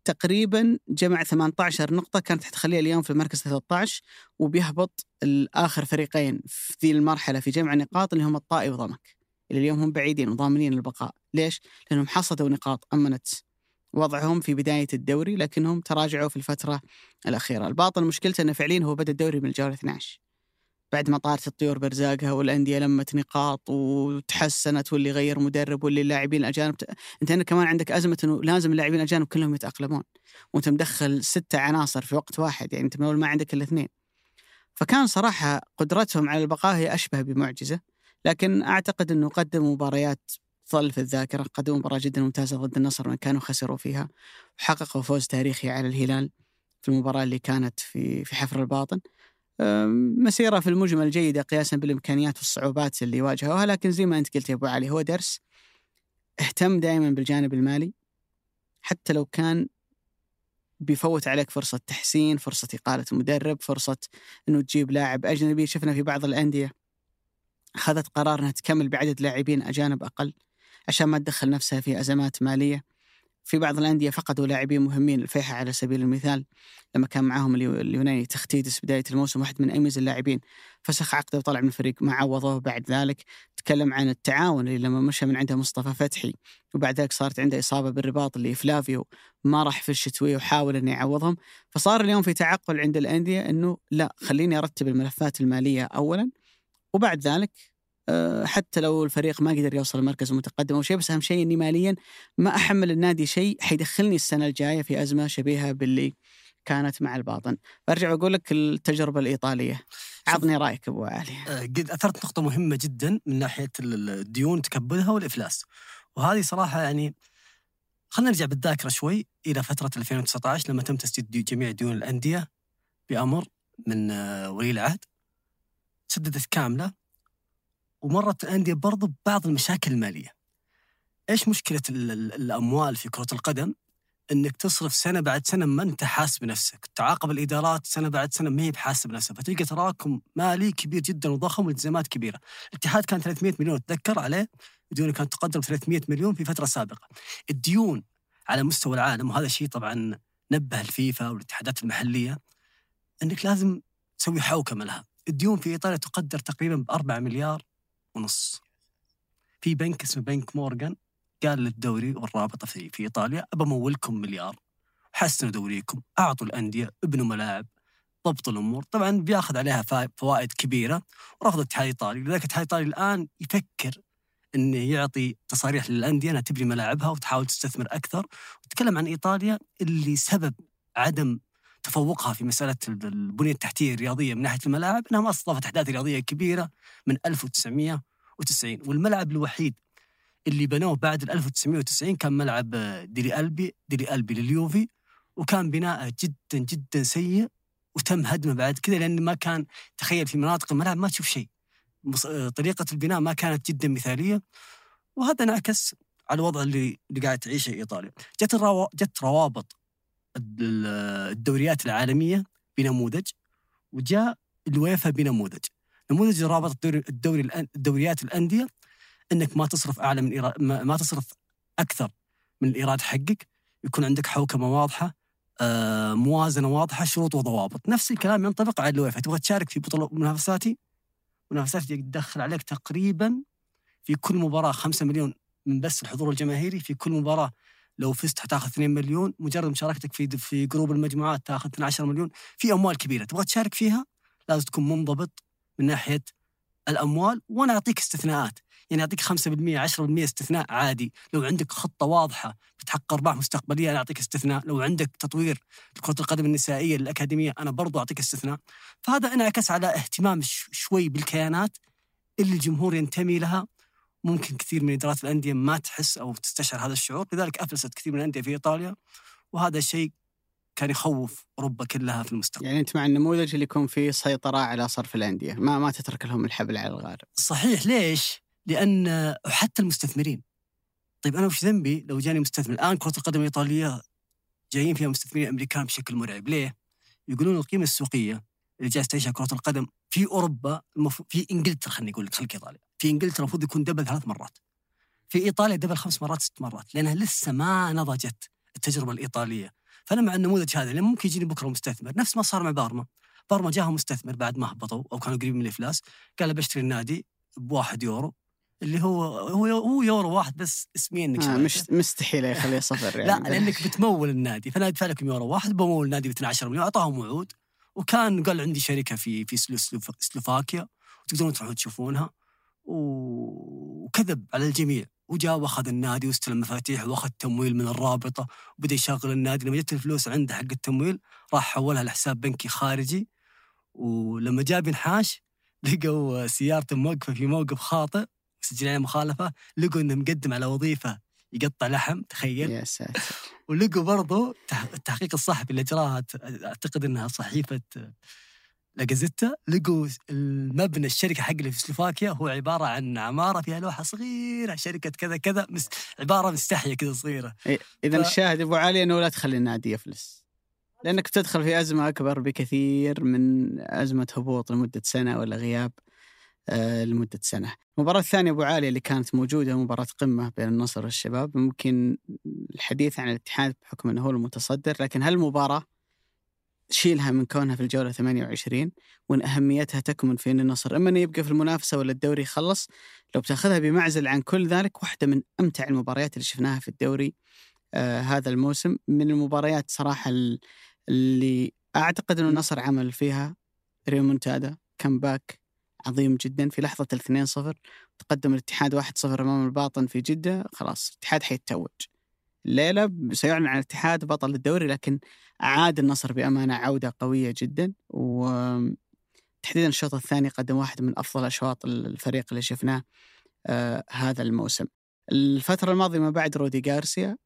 تقريبا جمع 18 نقطة كانت حتخليه اليوم في المركز 13 وبيهبط الآخر فريقين في ذي المرحلة في جمع النقاط اللي هم الطائي وضمك. اللي اليوم هم بعيدين وضامنين البقاء. ليش؟ لأنهم حصدوا نقاط أمنت وضعهم في بداية الدوري لكنهم تراجعوا في الفترة الأخيرة. الباطل مشكلته أنه فعليا هو بدأ الدوري من الجولة 12 بعد ما طارت الطيور برزاقها والأندية لمت نقاط وتحسنت واللي غير مدرب واللي اللاعبين الاجانب أنت هنا كمان عندك أزمة إنه لازم اللاعبين الأجانب كلهم يتأقلمون وأنت مدخل ستة عناصر في وقت واحد يعني أنت من أول ما عندك الا اثنين فكان صراحة قدرتهم على البقاء هي أشبه بمعجزة لكن أعتقد إنه قدموا مباريات تظل في الذاكرة قدموا مباراة جدا ممتازة ضد النصر وإن كانوا خسروا فيها وحققوا فوز تاريخي على الهلال في المباراة اللي كانت في في حفر الباطن. مسيرة في المجمل جيدة قياسا بالإمكانيات والصعوبات اللي واجهوها لكن زي ما أنت قلت يا أبو علي هو درس اهتم دائما بالجانب المالي حتى لو كان بيفوت عليك فرصة تحسين فرصة إقالة مدرب فرصة أنه تجيب لاعب أجنبي. شفنا في بعض الأندية أخذت قرار أنها تكمل بعدد لاعبين أجانب أقل عشان ما تدخل نفسها في أزمات مالية. في بعض الأندية فقدوا لاعبين مهمين الفيحة على سبيل المثال لما كان معاهم اليوناني تختيدس بداية الموسم واحد من أميز اللاعبين فسخ عقده وطلع من الفريق ما عوضوه بعد ذلك. تكلم عن التعاون اللي لما مشى من عنده مصطفى فتحي وبعد ذلك صارت عنده إصابة بالرباط اللي فلافيو ما راح في الشتوية وحاول أنه يعوضهم. فصار اليوم في تعقل عند الأندية أنه لا خليني أرتب الملفات المالية أولا وبعد ذلك حتى لو الفريق ما قدر يوصل المركز المتقدم أو شيء بس أهم شيء إني ماليا ما أحمل النادي شيء حيدخلني السنة الجاية في أزمة شبيهة باللي كانت مع الباطن. برجع أقول لك التجربة الإيطالية. عطني رأيك أبو علي. آه، قد أثرت نقطة مهمة جدا من ناحية الديون تكبدها والإفلاس. وهذه صراحة يعني خلينا نرجع بالذاكرة شوي إلى فترة 2019 لما تم تسديد جميع ديون الأندية بأمر من آه، ولي العهد. سددت كاملة. ومرت الأندية برضو ببعض المشاكل المالية. إيش مشكلة الأموال في كرة القدم؟ إنك تصرف سنة بعد سنة ما أنت حاسب نفسك، تعاقب الإدارات سنة بعد سنة ما هي بحاسب نفسها، فتلقى تراكم مالي كبير جدا وضخم والتزامات كبيرة. الاتحاد كان 300 مليون اتذكر عليه ديونه كانت تقدر 300 مليون في فترة سابقة. الديون على مستوى العالم وهذا شيء طبعا نبه الفيفا والاتحادات المحلية إنك لازم تسوي حوكمة لها. الديون في إيطاليا تقدر تقريبا ب 4 مليار ونص. في بنك اسمه بنك مورغان قال للدوري والرابطة في, في إيطاليا أبى أمولكم مليار. حسنوا دوريكم أعطوا الأندية ابنوا ملاعب. ضبطوا الأمور. طبعا بياخذ عليها فوائد كبيرة ورفض الاتحاد الايطالي لذلك الاتحاد الايطالي الآن يفكر انه يعطي تصاريح للأندية أنها تبني ملاعبها وتحاول تستثمر أكثر. وتكلم عن إيطاليا اللي سبب عدم تفوقها في مسألة البنية التحتية الرياضية من ناحية الملاعب إنها ما استضافت أحداث رياضية كبيرة من 1990 والملعب الوحيد اللي بنوه بعد 1990 كان ملعب ديلي ألبي ديلي ألبي لليوفي وكان بناءه جدا جدا سيء وتم هدمه بعد كذا لأن ما كان تخيل في مناطق الملعب ما تشوف شيء. طريقة البناء ما كانت جدا مثالية وهذا انعكس على الوضع اللي اللي قاعد تعيشه إيطاليا. جت الروا... جت روابط الدوريات العالمية بنموذج وجاء الويفا بنموذج. نموذج رابط الدوري, الدوري الدوريات الأندية إنك ما تصرف أعلى من إيراد ما تصرف أكثر من الإيراد حقك. يكون عندك حوكمة واضحة آه، موازنة واضحة شروط وضوابط. نفس الكلام ينطبق على الويفا. تبغى تشارك في بطولة منافساتي؟ منافساتي تدخل عليك تقريبا في كل مباراة 5 مليون من بس الحضور الجماهيري في كل مباراة لو فزت حتاخذ 2 مليون مجرد مشاركتك في في group المجموعات تاخذ 12 مليون. في أموال كبيرة تبغى تشارك فيها؟ لازم تكون منضبط من ناحية الأموال وأنا أعطيك استثناءات. يعني أعطيك 5% 10% استثناء عادي. لو عندك خطة واضحة بتحقق أرباح مستقبلية أنا أعطيك استثناء. لو عندك تطوير لكرة القدم النسائية للأكاديمية أنا برضو أعطيك استثناء. فهذا أنعكس على اهتمام شوي بالكيانات اللي الجمهور ينتمي لها. ممكن كثير من إدارات الأندية ما تحس أو تستشعر هذا الشعور لذلك أفلست كثير من الأندية في إيطاليا وهذا الشيء كان يخوف أوروبا كلها في المستقبل. يعني أنت مع النموذج اللي يكون فيه سيطرة على صرف الأندية، ما ما تترك لهم الحبل على الغارب. صحيح ليش؟ لأن حتى المستثمرين طيب أنا وش ذنبي لو جاني مستثمر الآن كرة القدم الإيطالية جايين فيها مستثمرين أمريكان بشكل مرعب، ليه؟ يقولون القيمة السوقية اللي جالس تعيشها كرة القدم. في أوروبا في إنجلترا خليني أقول لك خليك ايطاليا في إنجلترا المفروض يكون double ثلاث مرات. في إيطاليا double خمس مرات ست مرات لأنها لسه ما نضجت التجربة الإيطالية. فأنا مع النموذج هذا لأن ممكن يجيني بكرة مستثمر. نفس ما صار مع بارما. بارما جاهم مستثمر بعد ما هبطوا أو كانوا قريبين من الإفلاس. قال بشتري النادي بواحد يورو اللي هو هو هو يورو واحد بس اسميا إنك آه مش مستحيل يخليه صفر يعني. لا لأنك بتمول النادي. فأنا أدفع لكم يورو واحد بمول النادي ب 12 مليون أعطاهم وعود. وكان قال عندي شركة في في سلوفاكيا وتقدرون تروحون تشوفونها. وكذب على الجميع. وجاء وأخذ النادي واستلم مفاتيح وأخذ تمويل من الرابطة. وبدأ يشغل النادي. لما جت الفلوس عنده حق التمويل راح حولها لحساب بنكي خارجي. ولما جاء بنحاش لقوا سيارته موقفه في موقف خاطئ سجل عليه مخالفة لقوا إنه مقدم على وظيفة يقطع لحم تخيل. يا ساتر. ولقوا برضو التحقيق الصحفي اللي اجراه أعتقد إنها صحيفة لاجازيتا لقوا المبنى الشركة حق اللي في سلوفاكيا هو عبارة عن عمارة فيها لوحة صغيرة شركة كذا كذا مس... عبارة مستحية كذا صغيرة. إذا ف... الشاهد أبو علي إنه لا تخلي النادي يفلس. لأنك تدخل في أزمة أكبر بكثير من أزمة هبوط لمدة سنة ولا غياب. آه، لمدة سنة. المباراة الثانية أبو عاليه اللي كانت موجودة مباراة قمة بين النصر والشباب ممكن الحديث عن الاتحاد بحكم إنه هو المتصدر لكن هل المباراه شيلها من كونها في الجولة 28 وإن أهميتها تكمن في إن النصر إما إنه يبقى في المنافسة ولا الدوري يخلص لو بتأخذها بمعزل عن كل ذلك واحدة من أمتع المباريات اللي شفناها في الدوري آه هذا الموسم من المباريات صراحة اللي أعتقد انه النصر عمل فيها ريمونتادا كمباك عظيم جدا في لحظة ال 2-0 تقدم الاتحاد 1-0 أمام الباطن في جدة خلاص الاتحاد حيتوج الليلة سيعلن عن الاتحاد بطل الدوري لكن عاد النصر بأمانة عودة قوية جدا و تحديدا الشوط الثاني قدم واحد من أفضل أشواط الفريق اللي شفناه آه هذا الموسم. الفترة الماضية ما بعد رودي غارسيا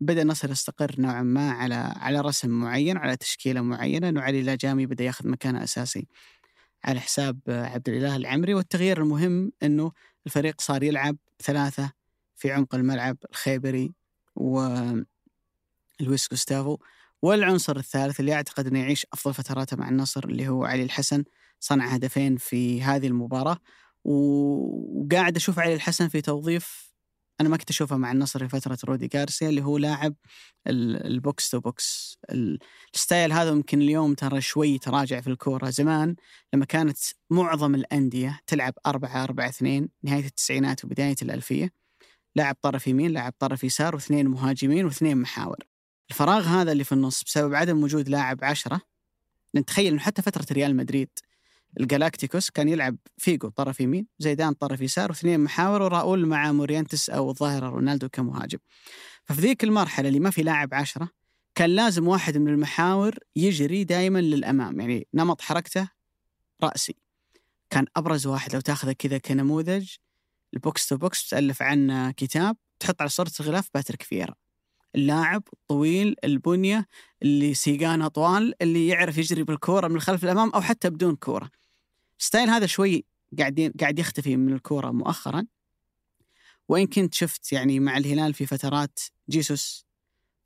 بدأ النصر يستقر نوعا ما على على رسم معين على تشكيلة معينة انه علي لاجامي بدأ ياخذ مكانه أساسي على حساب عبد الإله العمري والتغيير المهم إنه الفريق صار يلعب ثلاثة في عمق الملعب الخيبري و لويس جوستافو والعنصر الثالث اللي أعتقد إنه يعيش أفضل فتراته مع النصر اللي هو علي الحسن صنع هدفين في هذه المباراة وقاعد أشوف علي الحسن في توظيف أنا ما كنت اشوفه مع النصر في فترة رودي غارسيا اللي هو لاعب ال box to box. ال style هذا ممكن اليوم ترى شوي تراجع في الكورة. زمان لما كانت معظم الأندية تلعب 4 4 2 نهاية التسعينات وبداية الألفية لاعب طرف يمين لاعب طرف يسار واثنين مهاجمين واثنين محاور. الفراغ هذا اللي في النص بسبب عدم وجود لاعب عشرة نتخيل إنه حتى فترة ريال مدريد الجالاكتيكوس كان يلعب فيجو طرف يمين زيدان طرف يسار واثنين محاور وراؤول مع مورينتس أو الظاهرة رونالدو كمهاجم. ففي ذيك المرحلة اللي ما في لاعب عشرة كان لازم واحد من المحاور يجري دائما للأمام يعني نمط حركته رأسي. كان أبرز واحد لو تاخذه كذا كنموذج ال box to box تألف عنه كتاب تحط على صورة الغلاف باتريك فييرا. اللاعب الطويل البنية اللي سيقانه طوال اللي يعرف يجري بالكورة من الخلف للأمام أو حتى بدون كورة. style هذا شوي قاعدين قاعد يختفي من الكورة مؤخرا. وان كنت شفت يعني مع الهلال في فترات جيسوس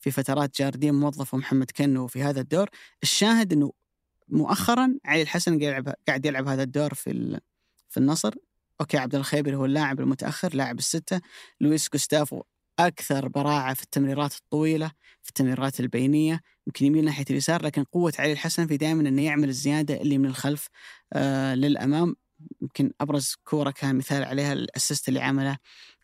في فترات جارديم موظفه محمد كنو في هذا الدور، الشاهد إنه مؤخرا علي الحسن قاعد يلعب قاعد يلعب هذا الدور في في النصر okay عبدالله الخيبري هو اللاعب المتأخر لاعب الستة لويس جوستافو أكثر براعة في التمريرات الطويلة في التمريرات البينية يمكن يميل ناحية اليسار لكن قوة علي الحسن في دائما إنه يعمل الزيادة اللي من الخلف آه للأمام. يمكن أبرز كورة كان مثال عليها ال assist اللي عمله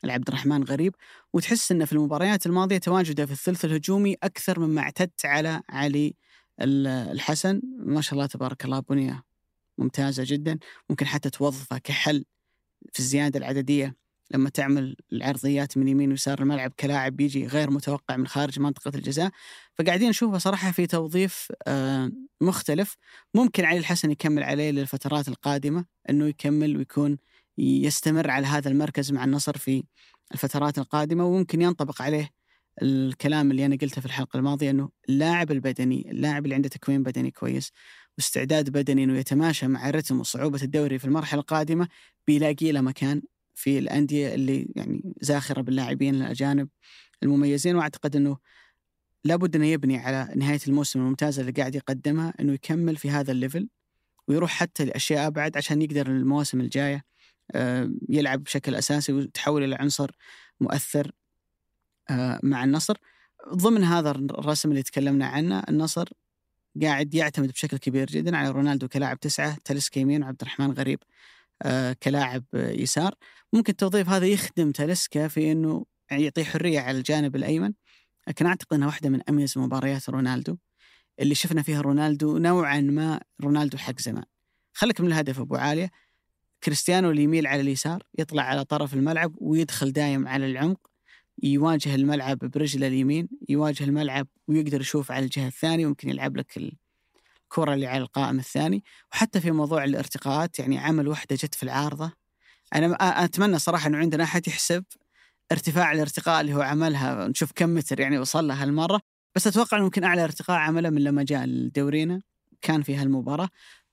لعبد الرحمن غريب. وتحس إنه في المباريات الماضية تواجده في الثلث الهجومي أكثر مما اعتدت على علي الحسن. ما شاء الله تبارك الله بنية ممتازة جدا. ممكن حتى توظفه كحل في الزيادة العددية. لما تعمل العرضيات من يمين ويسار الملعب كلاعب بيجي غير متوقع من خارج منطقة الجزاء. فقاعدين نشوفه صراحة في توظيف آه، مختلف. ممكن علي الحسن يكمل عليه للفترات القادمة أنه يكمل ويكون يستمر على هذا المركز مع النصر في الفترات القادمة وممكن ينطبق عليه الكلام اللي أنا قلته في الحلقة الماضية أنه اللاعب البدني اللاعب اللي عنده تكوين بدني كويس واستعداد بدني أنه يتماشى مع رتم وصعوبة الدوري في المرحلة القادمة بيلاقي له مكان في الأندية اللي يعني زاخرة باللاعبين الأجانب المميزين وأعتقد إنه لابد إنه يبني على نهاية الموسم الممتازه اللي قاعد يقدمها إنه يكمل في هذا الليفل ويروح حتى لأشياء أبعد عشان يقدر المواسم الجاية آه، يلعب بشكل أساسي ويتحول إلى عنصر مؤثر آه، مع النصر. ضمن هذا الرسم اللي تكلمنا عنه النصر قاعد يعتمد بشكل كبير جدا على رونالدو كلاعب تسعة تلسكا يمين وعبد الرحمن غريب آه، كلاعب يسار. ممكن التوظيف هذا يخدم تاليسكا في إنه يعطيه حرية على الجانب الأيمن. لكن أعتقد إنها واحدة من أميز مباريات رونالدو اللي شفنا فيها رونالدو نوعا ما رونالدو حق زمان. خليك من الهدف أبو عالية. كريستيانو اللي يميل على اليسار يطلع على طرف الملعب ويدخل دايم على العمق يواجه الملعب برجله اليمين يواجه الملعب ويقدر يشوف على الجهة الثانية ويمكن يلعب لك الكرة اللي على القائم الثاني. وحتى في موضوع الارتقاءات يعني عمل واحدة جت في العارضة أنا أتمنى صراحة أنه عندنا أحد يحسب ارتفاع الارتقاء اللي هو عملها نشوف كم متر يعني وصل لها هالمرة. بس أتوقع أنه ممكن أعلى ارتقاء عمله من لما جاء لدورينا كان في هالمباراة.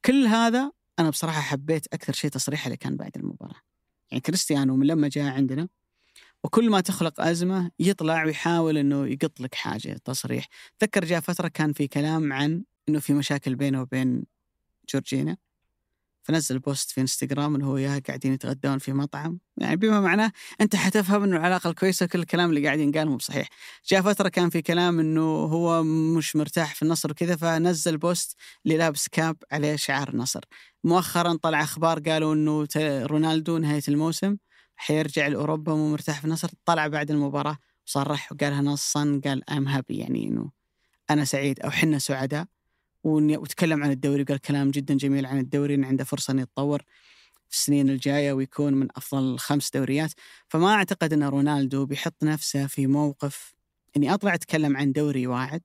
كل هذا أنا بصراحة حبيت أكثر شيء تصريحه اللي كان بعد المباراة. يعني كريستيانو من لما جاء عندنا وكل ما تخلق أزمة يطلع ويحاول إنه يقط لك حاجة تصريح. تذكر جاء فترة كان في كلام عن إنه في مشاكل بينه وبين جورجينا. فنزل بوست في إنستغرام انه هو وياها قاعدين يتغدون في مطعم. يعني بما معناه أنت حتفهم إنه العلاقة الكويسة كل الكلام اللي قاعد ينقال مو بصحيح. جاء فترة كان في كلام إنه هو مش مرتاح في النصر وكذا فنزل post اللي لابس cap عليه شعار النصر مؤخرا طلع أخبار قالوا إنه رونالدو نهاية الموسم حيرجع لأوروبا مو مرتاح في النصر. طلع بعد المباراة وصرح وقالها نصا قال I'm happy يعني إنه أنا سعيد أو حنا سعداء. وتكلم عن الدوري وقال كلام جدا جميل عن الدوري انه عنده فرصة إنه يتطور في السنين الجاية ويكون من أفضل خمس دوريات. فما أعتقد إن رونالدو بيحط نفسه في موقف إني أطلع أتكلم عن دوري واعد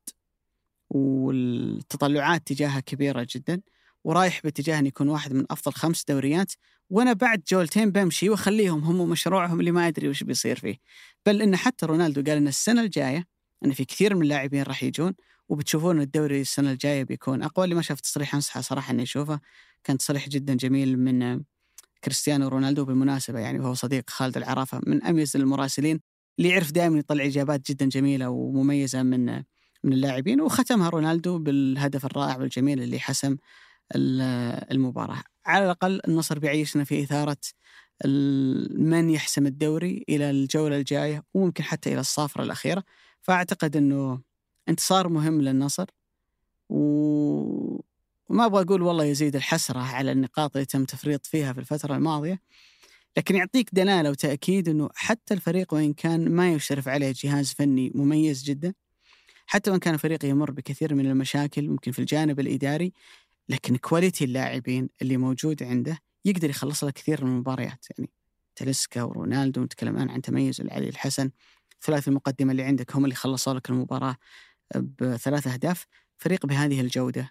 والتطلعات تجاهه كبيرة جدا ورايح باتجاه ان يكون واحد من أفضل خمس دوريات وأنا بعد جولتين بمشي وأخليهم هم مشروعهم اللي ما أدري وش بيصير فيه. بل ان حتى رونالدو قال إن السنة الجاية ان في كثير من اللاعبين راح يجون وبتشوفون الدوري السنة الجاية بيكون أقوى. اللي ما شاف تصريح انصحه صراحة إني أشوفه كان تصريح جدا جميل من كريستيانو رونالدو بالمناسبة يعني وهو صديق خالد العرافة من أميز المراسلين اللي يعرف دائما يطلع إجابات جدا جميلة ومميزة من من اللاعبين. وختمها رونالدو بالهدف الرائع والجميل اللي حسم المباراة. على الأقل النصر بيعيشنا في إثارة من يحسم الدوري إلى الجولة الجاية وممكن حتى إلى الصافره الأخيرة. فأعتقد إنه انتصار مهم للنصر. و... وما أبغى أقول والله يزيد الحسرة على النقاط اللي تم تفريط فيها في الفترة الماضية لكن يعطيك دلالة وتأكيد إنه حتى الفريق وإن كان ما يشرف عليه جهاز فني مميز جدا حتى وإن كان الفريق يمر بكثير من المشاكل ممكن في الجانب الإداري لكن كواليتي اللاعبين اللي موجود عنده يقدر يخلص له كثير من المباريات. يعني تلسكا ورونالدو نتكلم الآن عن تميز العلي الحسن ثلاث المقدمة اللي عندك هم اللي خلصوا لك المباراة. بثلاث أهداف فريق بهذه الجودة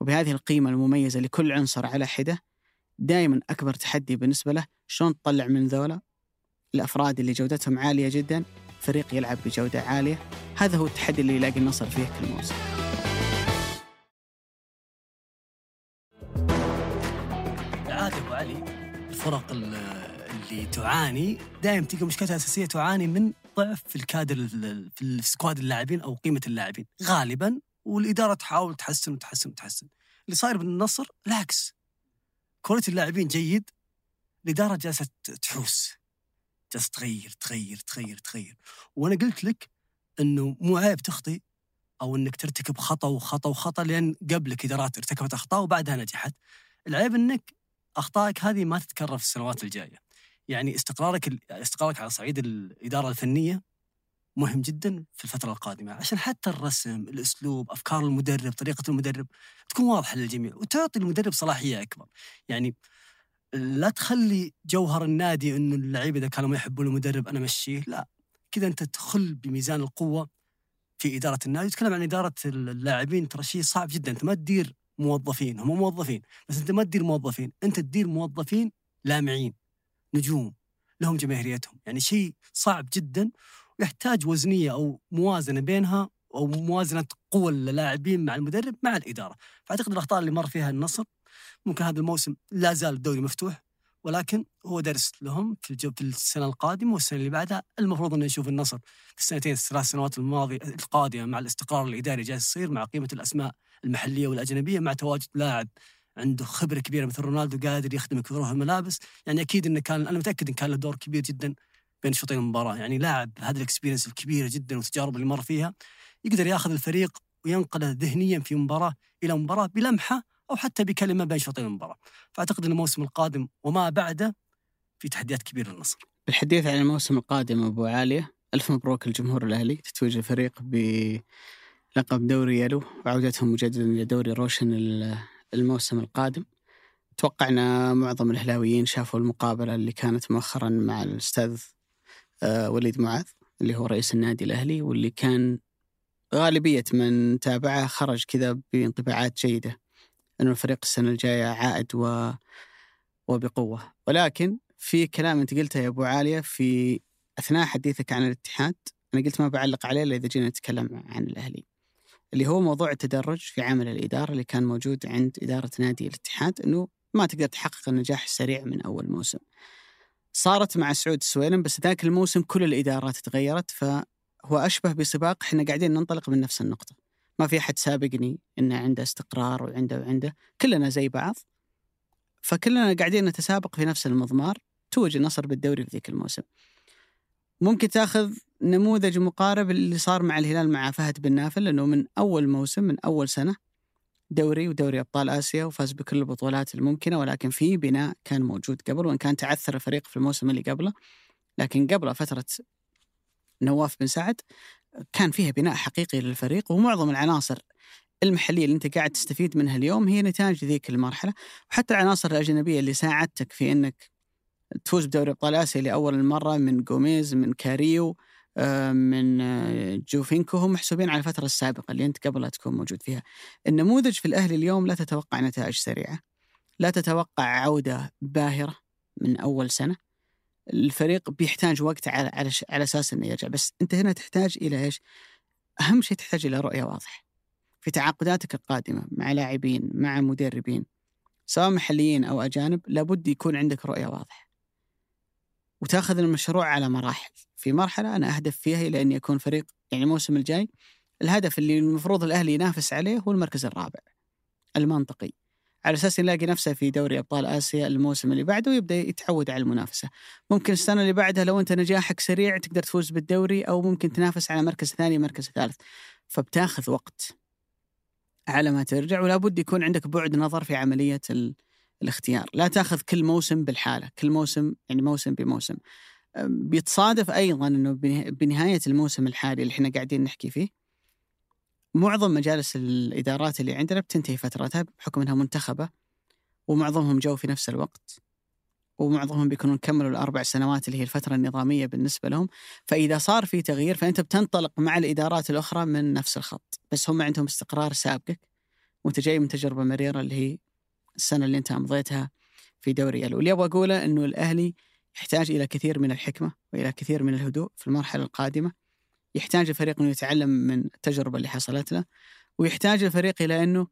وبهذه القيمة المميزة لكل عنصر على حدة دائما أكبر تحدي بالنسبة له شلون تطلع من ذولا؟ الأفراد اللي جودتهم عالية جدا فريق يلعب بجودة عالية هذا هو التحدي اللي يلاقي النصر فيه كل موسم. عادة أبو علي الفرق اللي تعاني دائما تلقى مشكلتها الأساسية تعاني من ضعف في الكادر في ال squad اللاعبين أو قيمة اللاعبين. غالبا والإدارة تحاول تحسن وتحسن وتحسن. اللي صاير بالنصر العكس. quality اللاعبين جيد الإدارة جالسة تحوس. جالسة تغير تغير تغير تغير. وأنا قلت لك إنه مو عيب تخطي أو إنك ترتكب خطأ وخطأ وخطأ لأن قبلك ادارات ارتكبت أخطاء وبعدها نجحت. العيب إنك أخطائك هذه ما تتكرر في السنوات الجاية. يعني استقرارك استقرارك على صعيد الإدارة الفنية مهم جدا في الفترة القادمة عشان حتى الرسم، الأسلوب، أفكار المدرب، طريقة المدرب تكون واضحة للجميع وتعطي المدرب صلاحية أكبر. يعني لا تخلي جوهر النادي إنه اللعيبة إذا كانوا ما يحبون المدرب أنا مشيه، لا. كذا أنت تخل بميزان القوة في إدارة النادي، تتكلم عن إدارة اللاعبين ترى شيء صعب جدا، أنت ما تدير موظفين هم موظفين بس أنت ما تدير موظفين، أنت تدير موظفين لامعين. نجوم لهم جماهيريتهم. يعني شيء صعب جدا ويحتاج وزنية أو موازنة بينها أو موازنة قوى اللاعبين مع المدرب مع الإدارة. فأعتقد الأخطاء اللي مر فيها النصر ممكن هذا الموسم لا زال الدوري مفتوح ولكن هو درس لهم في, في السنة القادمة والسنة اللي بعدها. المفروض ان نشوف النصر في السنتين الثلاث سنوات الماضية القادمة مع الاستقرار الإداري جالس يصير مع قيمة الأسماء المحلية والأجنبية مع تواجد لاعب عنده خبرة كبيرة مثل رونالدو قادر يخدمك في غرف الملابس. يعني أكيد انه كان أنا متأكد إن كان له دور كبير جدا بين شوطين المباراة. يعني لاعب هذه ال experience الكبيرة جدا والتجارب اللي مر فيها يقدر يأخذ الفريق وينقله ذهنيا في مباراة إلى مباراة بلمحه أو حتى بكلمة بين شوطين المباراة. فأعتقد إن الموسم القادم وما بعده في تحديات كبيرة للنصر. بالحديث عن الموسم القادم أبو عالية ألف مبروك الجمهور الأهلي تتويج الفريق بلقب دوري يلو وعودتهم مجددا إلى دوري روشن الموسم القادم. توقعنا معظم الأهلاويين شافوا المقابلة اللي كانت مؤخرا مع الأستاذ آه، وليد معاذ اللي هو رئيس النادي الأهلي واللي كان غالبية من تابعه خرج كذا بانطباعات جيدة أنه الفريق السنة الجاية عائد و... وبقوة. ولكن في كلام أنت قلته يا أبو عالية في أثناء حديثك عن الاتحاد أنا قلت ما بعلق عليه إلا إذا جينا نتكلم عن الأهلي. اللي هو موضوع التدرج في عمل الإدارة اللي كان موجود عند إدارة نادي الاتحاد أنه ما تقدر تحقق النجاح السريع من أول موسم. صارت مع سعود السويلم بس ذاك الموسم كل الإدارات تغيرت فهو أشبه بسباق إحنا قاعدين ننطلق من نفس النقطة. ما في أحد سابقني إنه عنده استقرار وعنده وعنده كلنا زي بعض. فكلنا قاعدين نتسابق في نفس المضمار توج النصر بالدوري في ذيك الموسم. ممكن تاخذ نموذج مقارب اللي صار مع الهلال مع فهد بن نافل لأنه من أول موسم من أول سنة دوري ودوري أبطال آسيا وفاز بكل البطولات الممكنة ولكن في بناء كان موجود قبل وإن كان تعثر الفريق في الموسم اللي قبله. لكن قبله فترة نواف بن سعد كان فيها بناء حقيقي للفريق ومعظم العناصر المحلية اللي أنت قاعد تستفيد منها اليوم هي نتاج ذيك المرحلة. وحتى العناصر الأجنبية اللي ساعدتك في إنك تفوز بدوري أبطال آسيا لأول مرة من جوميز من كاريو آه، من آه، جوفينكو هم محسوبين على الفترة السابقة اللي أنت قبلها تكون موجود فيها. النموذج في الأهلي اليوم لا تتوقع نتائج سريعة. لا تتوقع عودة باهرة من أول سنة. الفريق بيحتاج وقت على على, على أساس إنه يرجع بس أنت هنا تحتاج إلى إيش؟ أهم شيء تحتاج إلى رؤية واضحة. في تعاقداتك القادمة مع لاعبين مع مدربين سواء محليين أو أجانب لابد يكون عندك رؤية واضحة. وتاخذ المشروع على مراحل في مرحلة أنا أهدف فيها إلى أن يكون فريق يعني الموسم الجاي الهدف اللي المفروض الأهلي ينافس عليه هو المركز الرابع المنطقي على أساس يلاقي نفسه في دوري أبطال آسيا الموسم اللي بعده ويبدأ يتعود على المنافسة. ممكن السنة اللي بعدها لو أنت نجاحك سريع تقدر تفوز بالدوري أو ممكن تنافس على مركز ثاني مركز ثالث. فبتاخذ وقت على ما ترجع ولا بد يكون عندك بعد نظر في عملية الاختيار. لا تاخذ كل موسم بالحالة كل موسم يعني موسم بموسم. بيتصادف أيضا أنه بنهاية الموسم الحالي اللي إحنا قاعدين نحكي فيه معظم مجالس الإدارات اللي عندنا بتنتهي فترتها بحكم أنها منتخبة ومعظمهم جو في نفس الوقت ومعظمهم بيكونون كملوا الأربع سنوات اللي هي الفترة النظامية بالنسبة لهم. فإذا صار في تغيير فأنت بتنطلق مع الإدارات الأخرى من نفس الخط. بس هم عندهم استقرار سابقك وأنت جاي من تجربة مريرة اللي هي السنة اللي أنت امضيتها في دوري ال. واللي أبغى أقوله إنه الأهلي يحتاج إلى كثير من الحكمة وإلى كثير من الهدوء في المرحلة القادمة. يحتاج الفريق إنه يتعلم من التجربة اللي حصلت له ويحتاج الفريق إلى إنه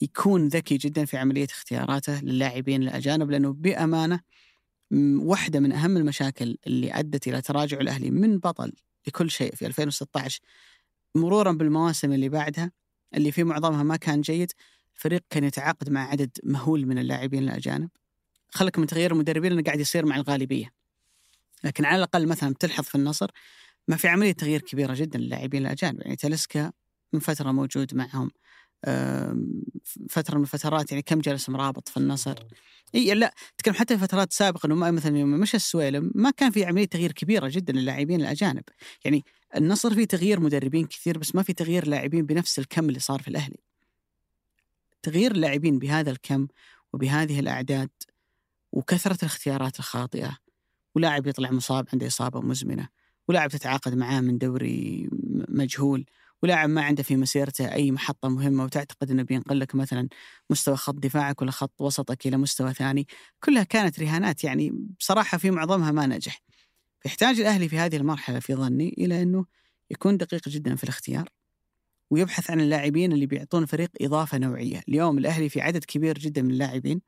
يكون ذكي جدا في عملية اختياراته للاعبين الأجانب لأنه بأمانة واحدة من أهم المشاكل اللي أدت إلى تراجع الأهلي من بطل لكل شيء في 2016 مرورا بالمواسم اللي بعدها اللي في معظمها ما كان جيد. الفريق كان يتعاقد مع عدد مهول من اللاعبين الأجانب. خلك من تغيير المدربين إنه قاعد يصير مع الغالبية. لكن على الأقل مثلا بتلحظ في النصر ما في عملية تغيير كبيرة جدا للاعبين الأجانب. يعني تلسكا من فترة موجود معهم. فترة من الفترات يعني كم جلس مرابط في النصر. إي لا تكلم حتى في فترات سابقة إنه مثلا يوم مشى السويلم ما كان في عملية تغيير كبيرة جدا للاعبين الأجانب. يعني النصر في تغيير مدربين كثير بس ما في تغيير لاعبين بنفس الكم اللي صار في الأهلي. تغيير اللاعبين بهذا الكم وبهذه الأعداد وكثرة الاختيارات الخاطئة. ولاعب يطلع مصاب عنده إصابة مزمنة. ولاعب تتعاقد معاه من دوري مجهول. ولاعب ما عنده في مسيرته أي محطة مهمة وتعتقد أنه بينقل لك مثلا مستوى خط دفاعك ولا خط وسطك إلى مستوى ثاني. كلها كانت رهانات يعني بصراحة في معظمها ما نجح. يحتاج الأهلي في هذه المرحلة في ظني إلى أنه يكون دقيق جدا في الاختيار. ويبحث عن اللاعبين اللي بيعطون الفريق إضافة نوعية. اليوم الأهلي في عدد كبير جدا من اللاعبين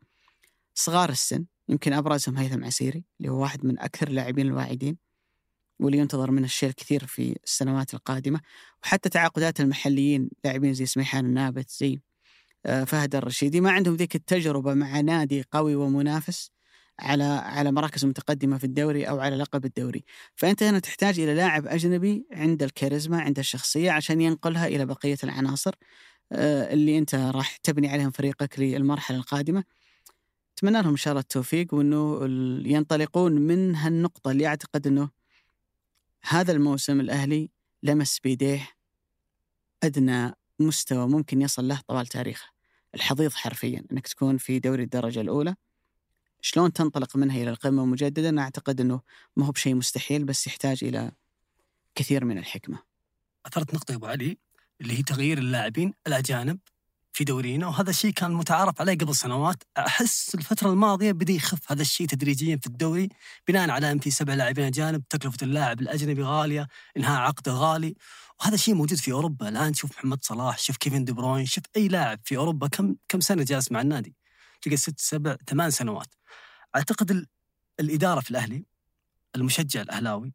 صغار السن يمكن أبرزهم هيثم عسيري اللي هو واحد من أكثر اللاعبين الواعدين واللي ينتظر من الشيء الكثير في السنوات القادمة. وحتى تعاقدات المحليين لاعبين زي سميحان النابت زي آه، فهد الرشيدي ما عندهم ذيك التجربة مع نادي قوي ومنافس. على على مراكز متقدمة في الدوري أو على لقب الدوري، فأنت هنا تحتاج إلى لاعب أجنبي عنده الكاريزما، عنده الشخصية عشان ينقلها إلى بقية العناصر آه، اللي أنت راح تبني عليهم فريقك للمرحلة القادمة. أتمنى لهم إن شاء الله التوفيق وأنه ينطلقون من هالنقطة اللي أعتقد أنه هذا الموسم الأهلي لمس بيديه أدنى مستوى ممكن يصل له طوال تاريخه. الحضيض حرفيا إنك تكون في دوري الدرجة الأولى شلون تنطلق منها إلى القمة مجددا؟ أعتقد إنه ما هو بشيء مستحيل بس يحتاج إلى كثير من الحكمة. أثرت نقطة يا أبو علي اللي هي تغيير اللاعبين الأجانب في دورينا وهذا الشيء كان متعارف عليه قبل سنوات. أحس الفترة الماضية بدأ يخف هذا الشيء تدريجيا في الدوري بناء على ان في سبع لاعبين أجانب تكلفة اللاعب الأجنبي غالية إنهاء عقده غالي. وهذا الشيء موجود في أوروبا. الآن شوف محمد صلاح شوف كيفن دي بروين شوف أي لاعب في أوروبا كم كم سنة جالس مع النادي؟ تلقى ست سبع ثمان سنوات. أعتقد الإدارة في الأهلي المشجع الأهلاوي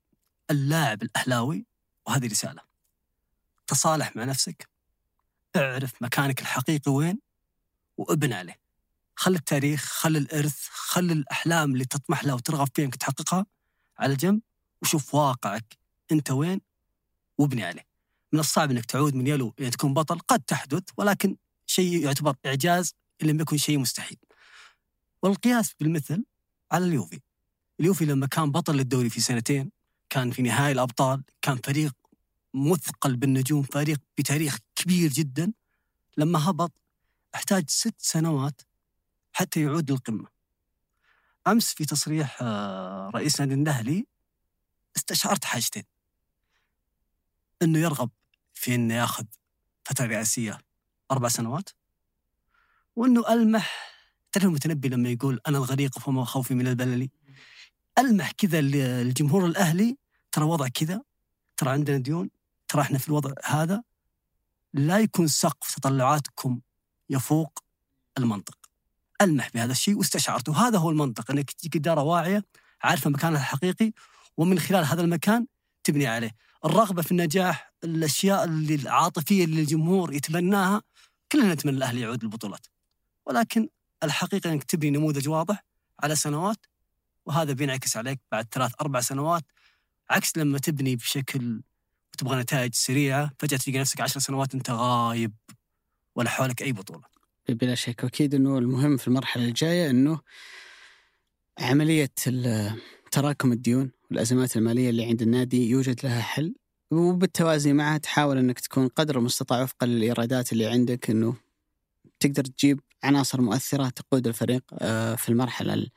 اللاعب الأهلاوي وهذه رسالة. تصالح مع نفسك اعرف مكانك الحقيقي وين وابن عليه. خل التاريخ خل الإرث خل الأحلام اللي تطمح لها وترغب فيها إنك تحققها على جنب وشوف واقعك أنت وين وابني عليه. من الصعب إنك تعود من يلو يعني تكون بطل قد تحدث ولكن شيء يعتبر إعجاز إن لم يكن شيء مستحيل. والقياس بالمثل على اليوفي. اليوفي لما كان بطل للدوري في سنتين كان في نهائي الأبطال كان فريق مثقل بالنجوم فريق بتاريخ كبير جدا. لما هبط احتاج ست سنوات حتى يعود للقمة. أمس في تصريح آه، رئيس نادي النهلي استشعرت حاجتين. إنه يرغب في إنه ياخذ فترة رئاسية أربع سنوات وإنه ألمح تعرف المتنبي لما يقول أنا الغريق فما خوفي من البللي. ألمح كذا الجمهور الأهلي ترى وضع كذا ترى عندنا ديون ترى إحنا في الوضع هذا. لا يكون سقف تطلعاتكم يفوق المنطق. ألمح بهذا الشيء واستشعرت وهذا هو المنطق إنك تجيك إدارة واعية عارفة مكانها الحقيقي ومن خلال هذا المكان تبني عليه. الرغبة في النجاح الأشياء اللي العاطفية اللي الجمهور يتمناها كلنا نتمنى الأهلي يعود للبطولات. ولكن الحقيقة إنك تبني نموذج واضح على سنوات وهذا بينعكس عليك بعد ثلاث أربع سنوات عكس لما تبني بشكل وتبغى نتائج سريعة فجأة تلقى نفسك عشر سنوات أنت غايب ولا حولك أي بطولة. بلا شك وأكيد إنه المهم في المرحلة الجاية إنه عملية تراكم الديون والأزمات المالية اللي عند النادي يوجد لها حل وبالتوازي معها تحاول إنك تكون قدر المستطاع وفقا للإيرادات اللي عندك إنه تقدر تجيب عناصر مؤثرة تقود الفريق آه، في المرحلة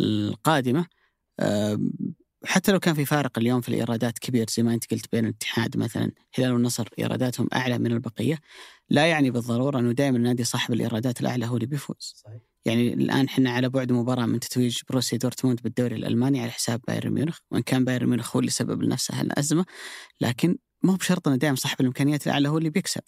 القادمة. آه، حتى لو كان في فارق اليوم في الإيرادات كبير زي ما أنت قلت بين الاتحاد مثلا هلال والنصر إيراداتهم أعلى من البقية. لا يعني بالضرورة إنه دائما النادي صاحب الإيرادات الأعلى هو اللي بيفوز. صحيح. يعني الآن إحنا على بعد مباراة من تتويج بروسيا دورتموند بالدوري الألماني على حساب بايرن ميونخ وإن كان بايرن ميونخ هو اللي سبب لنفسه الازمه لكن مو بشرط إنه دائما صاحب الإمكانيات الأعلى هو اللي بيكسب.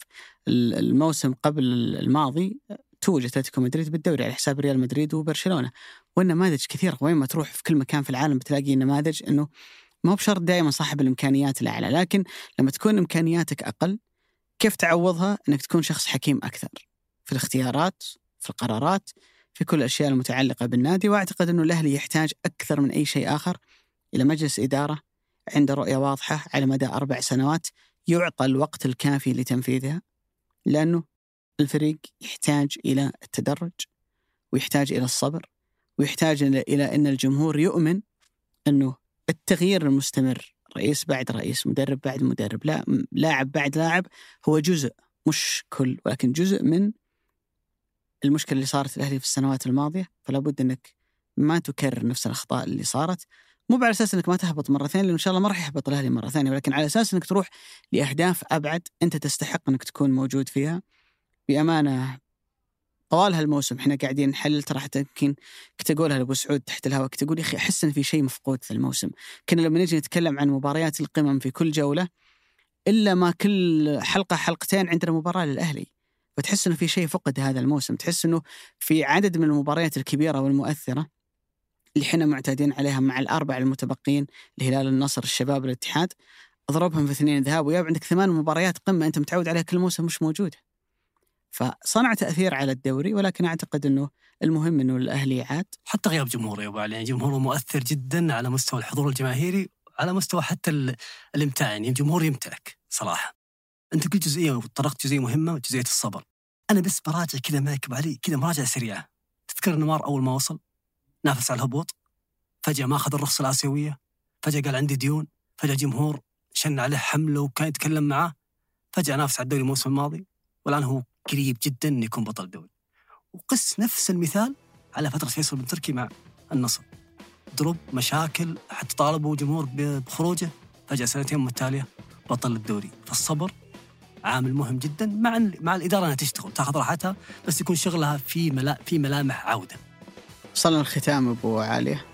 الموسم قبل الماضي توج أتلتيكو مدريد بالدوري على حساب ريال مدريد وبرشلونة. والنماذج كثيرة. وين ما تروح في كل مكان في العالم بتلاقي نماذج إنه ما هو بشرط دائما صاحب الإمكانيات الأعلى. لكن لما تكون إمكانياتك أقل كيف تعوضها؟ إنك تكون شخص حكيم أكثر. في الاختيارات في القرارات في كل الأشياء المتعلقة بالنادي. وأعتقد إنه الأهلي يحتاج أكثر من أي شيء آخر إلى مجلس إدارة عنده رؤية واضحة على مدى أربع سنوات يعطى الوقت الكافي لتنفيذها لأنه الفريق يحتاج إلى التدرج ويحتاج إلى الصبر ويحتاج إلى أن الجمهور يؤمن أنه التغيير المستمر رئيس بعد رئيس مدرب بعد مدرب لا لاعب بعد لاعب هو جزء مش كل ولكن جزء من المشكلة اللي صارت الاهلي في السنوات الماضية فلا بد أنك ما تكرر نفس الأخطاء اللي صارت مو على أساس إنك ما تهبط ثانية لأن إن شاء الله ما راح يهبط الأهلي مره ثانية ولكن على أساس إنك تروح لأهداف أبعد أنت تستحق إنك تكون موجود فيها. بأمانة طوال هالموسم إحنا قاعدين نحلل ترى حتى يمكن كنت اقولها لأبو سعود تحت الهواء كنت أقول يا أخي أحس إن في شيء مفقود في الموسم. كنا لما نجي نتكلم عن مباريات القمم في كل جولة إلا ما كل حلقة حلقتين عندنا مباراة للأهلي. فتحس إنه في شيء فقد هذا الموسم تحس إنه في عدد من المباريات الكبيرة والمؤثرة. اللي إحنا معتادين عليها مع الأربعة المتبقين الهلال النصر الشباب الاتحاد أضربهم في اثنين ذهاب واياب عندك ثمان مباريات قمة أنت متعود عليها كل موسم مش موجودة. فصنع تأثير على الدوري ولكن أعتقد إنه المهم إنه الأهلي عاد حتى غياب جمهوره يا أبو علي يعني جمهوره مؤثر جدا على مستوى الحضور الجماهيري على مستوى حتى الإمتاع يعني الجمهور يمتعك صراحة. أنت قلت جزئية وطرقت جزئية مهمة جزئيه الصبر. أنا بس براجع كذا معك علي كذا مراجعة سريعة. تذكر نمار أول ما وصل؟ نافس على الهبوط. فجأة ما أخذ الرخصة الآسيوية. فجأة قال عندي ديون. فجأة جمهور شن عليه حملة وكان يتكلم معاه. فجأة نافس على الدوري الموسم الماضي. والآن هو قريب جدا إنه يكون بطل دوري وقس نفس المثال على فترة فيصل بن تركي مع النصر. دروب مشاكل حتى طالبوا جمهور بخروجه. فجأة سنتين متتالية بطل الدوري. فالصبر عامل مهم جدا مع مع الإدارة إنها تشتغل. تاخذ راحتها بس يكون شغلها في ملا في ملامح عودة. وصلنا الختام أبو عاليه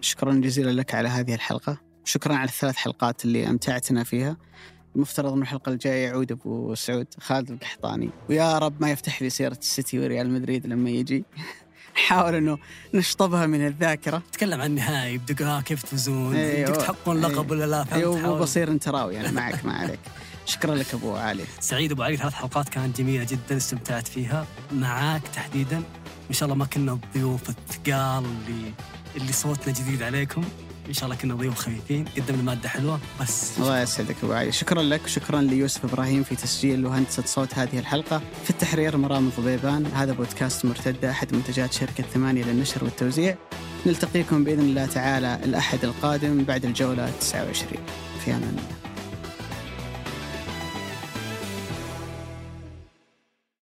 شكرا جزيلا لك على هذه الحلقة. شكرا على الثلاث حلقات اللي أمتعتنا فيها. المفترض أن الحلقة الجاية يعود أبو سعود خالد القحطاني. ويا رب ما يفتح لي سيرة السيتي وريال مدريد لما يجي. نحاول أنه نشطبها من الذاكرة. تكلم عن النهائي بدقها كيف تفوزون؟ أيوة. بدك تحققون لقب ولا لا؟ أيوه مو حاول. بصير أنت راوي أنا معك ما عليك. شكرا لك أبو علي. سعيد أبو علي ثلاث حلقات كانت جميلة جدا استمتعت فيها. معاك تحديدا إن شاء الله ما كنا الضيوف الثقال اللي اللي صوتنا جديد عليكم. إن شاء الله كنا ضيوف خفيفين قدمنا مادة حلوة بس. الله يسعدك أبو علي. شكرا لك شكرا ليوسف إبراهيم في تسجيل وهندسة صوت هذه الحلقة. في التحرير مرام الضبيبان. هذا بودكاست مرتدة أحد منتجات شركة ثمانية للنشر والتوزيع. نلتقيكم بإذن الله تعالى الأحد القادم بعد الجولة 29 في أمان الله.